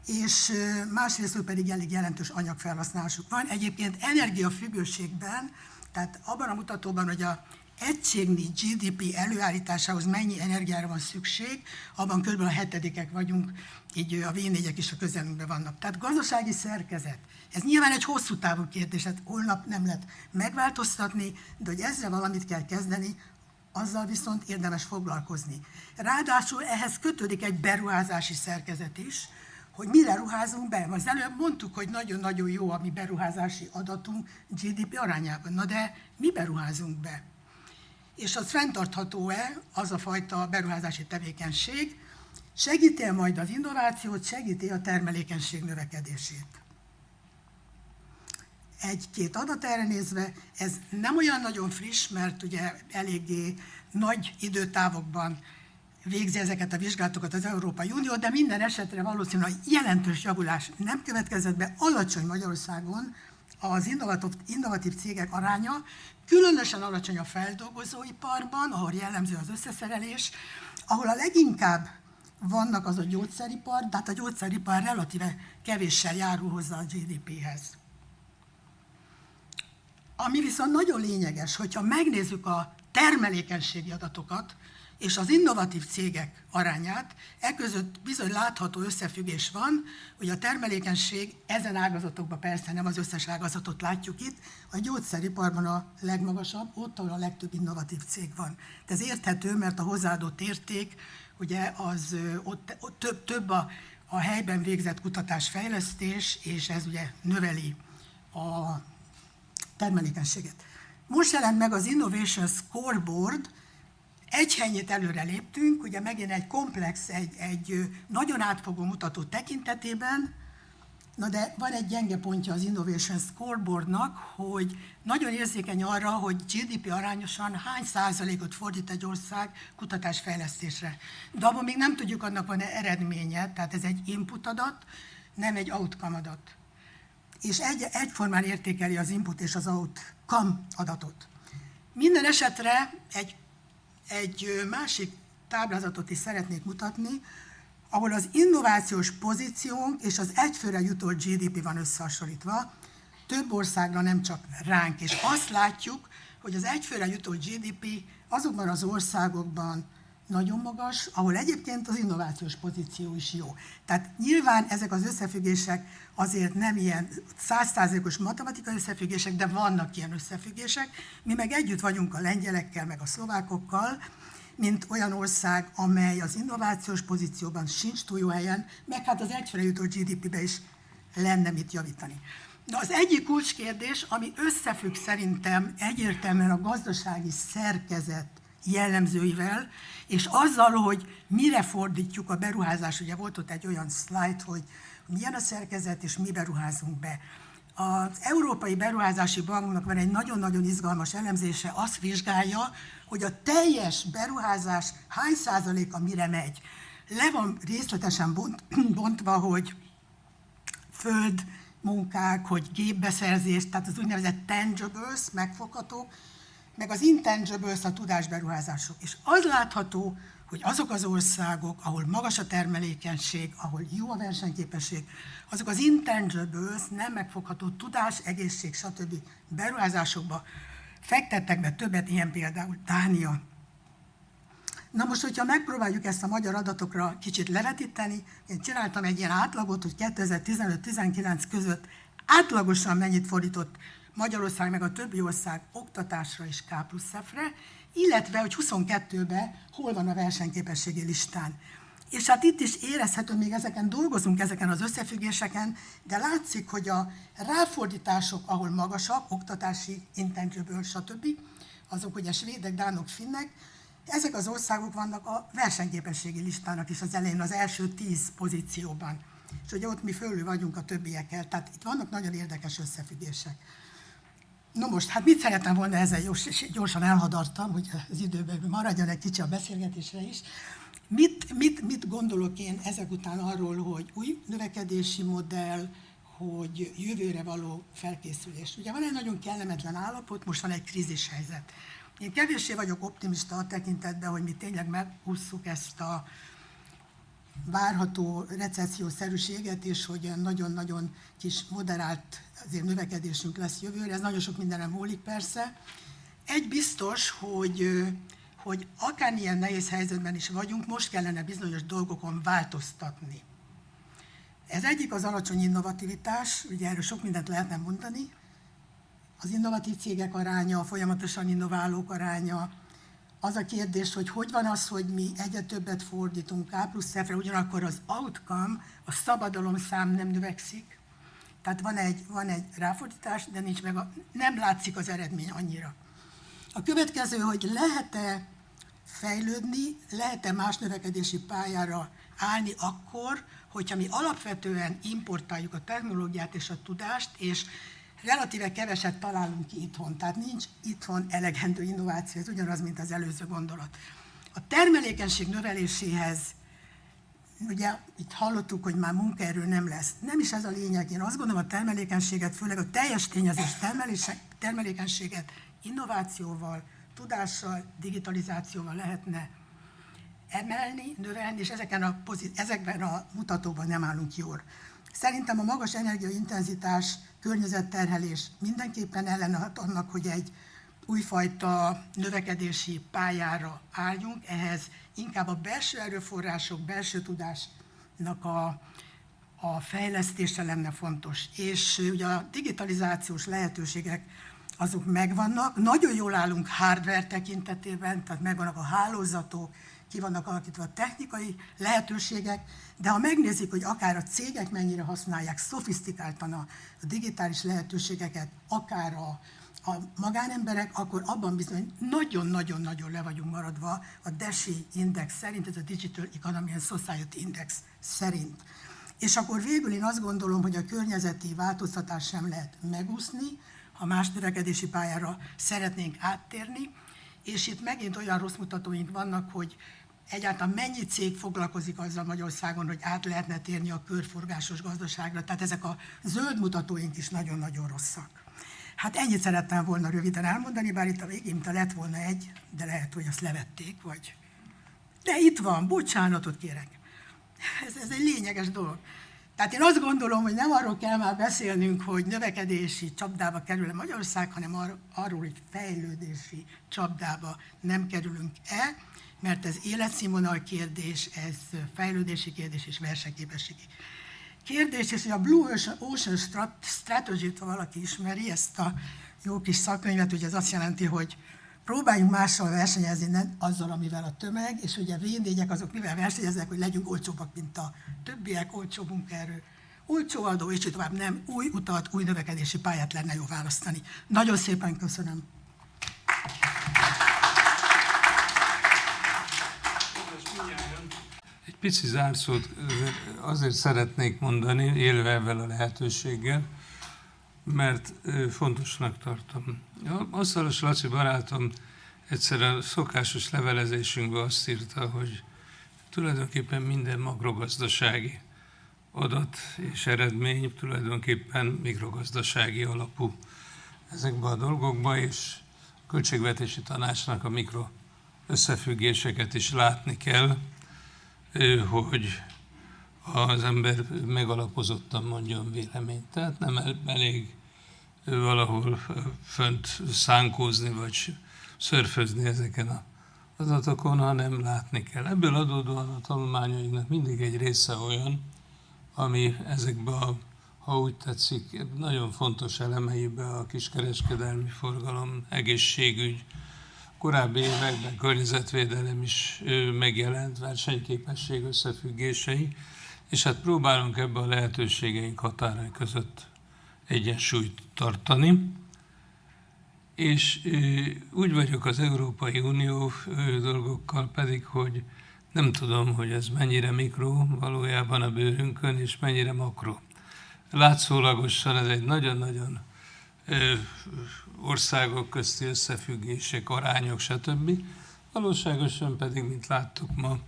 és másrészt pedig elég jelentős anyagfelhasználásuk van. Egyébként energiafüggőségben, tehát abban a mutatóban, hogy a egységnyi GDP előállításához mennyi energiára van szükség, abban kb. a hetedikek vagyunk, így a v is a közelünkben vannak. Tehát gazdasági szerkezet. Ez nyilván egy hosszú távú kérdés, hát holnap nem lehet megváltoztatni, de hogy ezzel valamit kell kezdeni, azzal viszont érdemes foglalkozni. Ráadásul ehhez kötődik egy beruházási szerkezet is, hogy mire ruházunk be. Az előbb mondtuk, hogy nagyon-nagyon jó a mi beruházási adatunk GDP arányában. Na de mi beruházunk be? És az fenntartható-e az a fajta beruházási tevékenység, segíti -e majd az innovációt, segíti a termelékenység növekedését. Egy-két adat erre nézve, ez nem olyan nagyon friss, mert ugye eléggé nagy időtávokban végzi ezeket a vizsgálatokat az Európai Unió, de minden esetre valószínűleg jelentős javulás nem következett be. Alacsony Magyarországon az innovatív, innovatív cégek aránya, különösen alacsony a feldolgozóiparban, ahol jellemző az összeszerelés, ahol a leginkább vannak az a gyógyszeripar, de hát a gyógyszeripar relatíve kevéssel járul hozzá a GDP-hez. Ami viszont nagyon lényeges, hogyha megnézzük a termelékenységi adatokat, és az innovatív cégek arányát, e között bizony látható összefüggés van, hogy a termelékenység ezen ágazatokban persze nem az összes ágazatot látjuk itt, a gyógyszeriparban a legmagasabb, ott, ahol a legtöbb innovatív cég van. De ez érthető, mert a hozzáadott érték, ugye az ott, ott több, több a, a helyben végzett kutatásfejlesztés, és ez ugye növeli a termelékenységet. Most jelent meg az Innovation Scoreboard, egy helyét előre léptünk, ugye megint egy komplex, egy, egy nagyon átfogó mutató tekintetében, Na de van egy gyenge pontja az Innovation Scoreboardnak, hogy nagyon érzékeny arra, hogy GDP arányosan hány százalékot fordít egy ország kutatásfejlesztésre. De abban még nem tudjuk, annak van-e eredménye, tehát ez egy input adat, nem egy outcome adat. És egy, egyformán értékeli az input és az outcome adatot. Minden esetre egy egy másik táblázatot is szeretnék mutatni, ahol az innovációs pozíciónk és az egyfőre jutó GDP van összehasonlítva, több országra nem csak ránk. És azt látjuk, hogy az egyfőre jutó GDP azokban az országokban nagyon magas, ahol egyébként az innovációs pozíció is jó. Tehát nyilván ezek az összefüggések azért nem ilyen százszázalékos matematikai összefüggések, de vannak ilyen összefüggések. Mi meg együtt vagyunk a lengyelekkel, meg a szlovákokkal, mint olyan ország, amely az innovációs pozícióban sincs túl jó helyen, meg hát az egyfőre jutó GDP-be is lenne mit javítani. Na az egyik kulcskérdés, ami összefügg szerintem egyértelműen a gazdasági szerkezet jellemzőivel, és azzal, hogy mire fordítjuk a beruházást, ugye volt ott egy olyan slide, hogy milyen a szerkezet, és mi beruházunk be. Az Európai Beruházási Banknak van egy nagyon-nagyon izgalmas elemzése, azt vizsgálja, hogy a teljes beruházás hány százaléka mire megy. Le van részletesen bont, bontva, hogy föld, munkák, hogy gépbeszerzés, tehát az úgynevezett tangibles, megfoghatók, meg az intangibles, a tudásberuházások. És az látható, hogy azok az országok, ahol magas a termelékenység, ahol jó a versenyképesség, azok az intangibles, nem megfogható tudás, egészség, stb. beruházásokba fektettek be többet, ilyen például Dánia. Na most, hogyha megpróbáljuk ezt a magyar adatokra kicsit levetíteni, én csináltam egy ilyen átlagot, hogy 2015-19 között átlagosan mennyit fordított Magyarország meg a többi ország oktatásra és K plusz F-re, illetve hogy 22-ben hol van a versenyképességi listán. És hát itt is érezhető, még ezeken dolgozunk, ezeken az összefüggéseken, de látszik, hogy a ráfordítások, ahol magasak, oktatási, intenzívből, stb., azok ugye svédek, dánok, finnek, ezek az országok vannak a versenyképességi listának is az elején, az első tíz pozícióban. És ugye ott mi fölül vagyunk a többiekkel, tehát itt vannak nagyon érdekes összefüggések. No most, hát mit szeretem volna ezzel gyors, gyorsan elhadartam, hogy az időben maradjon egy kicsi a beszélgetésre is. Mit, mit, mit gondolok én ezek után arról, hogy új növekedési modell, hogy jövőre való felkészülés. Ugye van egy nagyon kellemetlen állapot, most van egy krízis helyzet. Én kevéssé vagyok optimista a tekintetben, hogy mi tényleg megússzuk ezt a várható recessziószerűséget, és hogy nagyon-nagyon kis moderált azért növekedésünk lesz jövőre. Ez nagyon sok mindenem múlik persze. Egy biztos, hogy, hogy akármilyen nehéz helyzetben is vagyunk, most kellene bizonyos dolgokon változtatni. Ez egyik az alacsony innovativitás, ugye erről sok mindent lehetne mondani, az innovatív cégek aránya, a folyamatosan innoválók aránya, az a kérdés, hogy hogy van az, hogy mi egyre többet fordítunk A plusz F-re, ugyanakkor az outcome, a szabadalom szám nem növekszik, tehát van egy, van egy ráfordítás, de nincs meg a, nem látszik az eredmény annyira. A következő, hogy lehet-e fejlődni, lehet-e más növekedési pályára állni akkor, hogyha mi alapvetően importáljuk a technológiát és a tudást, és relatíve keveset találunk ki itthon, tehát nincs itthon elegendő innováció, ez ugyanaz, mint az előző gondolat. A termelékenység növeléséhez, ugye itt hallottuk, hogy már munkaerő nem lesz. Nem is ez a lényeg. Én azt gondolom, a termelékenységet, főleg a teljes tényezés termelékenységet innovációval, tudással, digitalizációval lehetne emelni, növelni, és ezeken a, ezekben a mutatóban nem állunk jól. Szerintem a magas energiaintenzitás, környezetterhelés mindenképpen ellenállt annak, hogy egy újfajta növekedési pályára álljunk, ehhez inkább a belső erőforrások, belső tudásnak a, a fejlesztése lenne fontos. És ugye a digitalizációs lehetőségek azok megvannak. Nagyon jól állunk hardware tekintetében, tehát megvannak a hálózatok, ki vannak alakítva a technikai lehetőségek, de ha megnézik, hogy akár a cégek mennyire használják szofisztikáltan a, digitális lehetőségeket, akár a, a magánemberek, akkor abban bizony nagyon-nagyon-nagyon le vagyunk maradva a DESI index szerint, ez a Digital Economy and Society Index szerint. És akkor végül én azt gondolom, hogy a környezeti változtatás sem lehet megúszni, ha más növekedési pályára szeretnénk áttérni, és itt megint olyan rossz mutatóink vannak, hogy egyáltalán mennyi cég foglalkozik azzal Magyarországon, hogy át lehetne térni a körforgásos gazdaságra. Tehát ezek a zöld mutatóink is nagyon-nagyon rosszak. Hát ennyit szerettem volna röviden elmondani, bár itt a végén lett volna egy, de lehet, hogy azt levették, vagy... De itt van, bocsánatot kérek. Ez, ez egy lényeges dolog. Tehát én azt gondolom, hogy nem arról kell már beszélnünk, hogy növekedési csapdába kerül-e Magyarország, hanem arról, hogy fejlődési csapdába nem kerülünk-e, mert ez életszínvonal kérdés, ez fejlődési kérdés és versenyképességi kérdés, és hogy a Blue Ocean Strategy-t, valaki ismeri, ezt a jó kis szakkönyvet, ugye ez azt jelenti, hogy próbáljunk mással versenyezni, nem azzal, amivel a tömeg, és ugye a v azok mivel versenyeznek, hogy legyünk olcsóbbak, mint a többiek, olcsó munkaerő, olcsó adó, és tovább nem, új utat, új növekedési pályát lenne jó választani. Nagyon szépen köszönöm. Egy pici zárszót azért szeretnék mondani, élve ezzel a lehetőséggel, mert fontosnak tartom. Asztalos Laci barátom egyszer a szokásos levelezésünkben azt írta, hogy tulajdonképpen minden makrogazdasági adat és eredmény tulajdonképpen mikrogazdasági alapú ezekben a dolgokban, és a költségvetési tanácsnak a mikro összefüggéseket is látni kell, hogy az ember megalapozottan mondjon véleményt. Tehát nem elég valahol fönt szánkózni, vagy szörfözni ezeken a adatokon, hanem látni kell. Ebből adódóan a tanulmányainknak mindig egy része olyan, ami ezekbe a, ha úgy tetszik, nagyon fontos elemeibe a kiskereskedelmi forgalom, egészségügy, korábbi években környezetvédelem is megjelent, versenyképesség összefüggései, és hát próbálunk ebbe a lehetőségeink határai között egyensúlyt tartani. És úgy vagyok az Európai Unió dolgokkal pedig, hogy nem tudom, hogy ez mennyire mikro valójában a bőrünkön, és mennyire makro. Látszólagosan ez egy nagyon-nagyon országok közti összefüggések, arányok, stb. Valóságosan pedig, mint láttuk ma,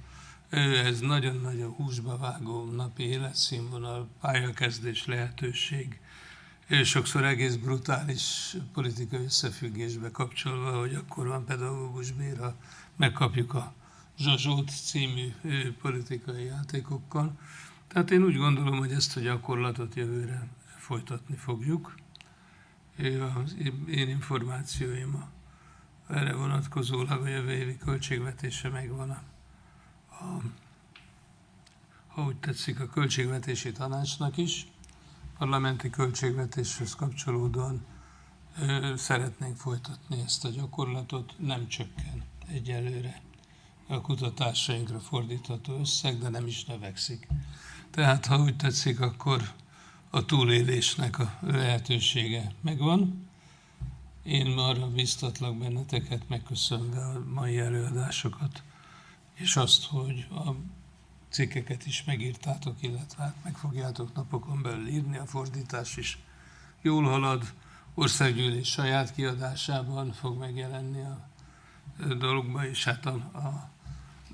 ez nagyon-nagyon húsba vágó napi életszínvonal, pályakezdés lehetőség, sokszor egész brutális politikai összefüggésbe kapcsolva, hogy akkor van pedagógus béra, megkapjuk a Zsazsót című politikai játékokkal. Tehát én úgy gondolom, hogy ezt a gyakorlatot jövőre folytatni fogjuk. Az én információim erre vonatkozólag a jövő évi költségvetése megvan a, a ha úgy tetszik, a költségvetési tanácsnak is. Parlamenti költségvetéshez kapcsolódóan ö, szeretnénk folytatni ezt a gyakorlatot, nem csökken egyelőre a kutatásainkra fordítható összeg, de nem is növekszik. Tehát, ha úgy tetszik, akkor a túlélésnek a lehetősége megvan. Én arra biztatlak benneteket, megköszönve a mai előadásokat, és azt, hogy a cikkeket is megírtátok, illetve hát meg fogjátok napokon belül írni, a fordítás is jól halad, országgyűlés saját kiadásában fog megjelenni a dologba, és hát a, a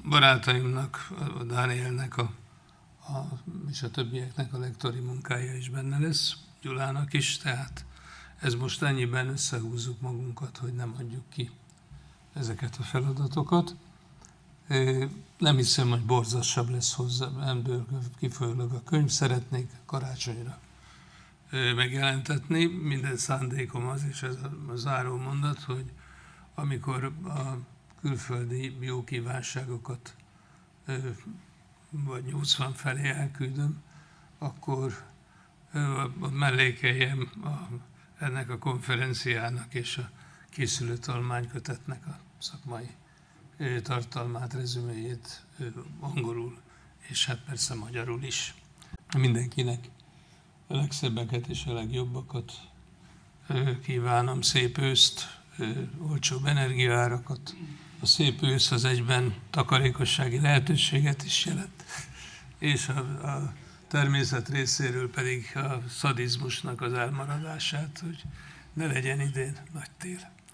barátaimnak, a Dánielnek, a, a, és a többieknek a lektori munkája is benne lesz, Gyulának is, tehát ez most ennyiben összehúzzuk magunkat, hogy nem adjuk ki ezeket a feladatokat. Nem hiszem, hogy borzassabb lesz hozzá, ebből kifolyólag a könyv. Szeretnék karácsonyra megjelentetni. Minden szándékom az, és ez a záró mondat, hogy amikor a külföldi jó kívánságokat vagy 80 felé elküldöm, akkor mellékeljem a, ennek a konferenciának és a készülő talmánykötetnek a szakmai tartalmát, rezüméjét angolul, és hát persze magyarul is. Mindenkinek a legszebbeket és a legjobbakat kívánom, szép őszt, olcsóbb energiaárakat, a szép ősz az egyben takarékossági lehetőséget is jelent, és a, a természet részéről pedig a szadizmusnak az elmaradását, hogy ne legyen idén nagy tél.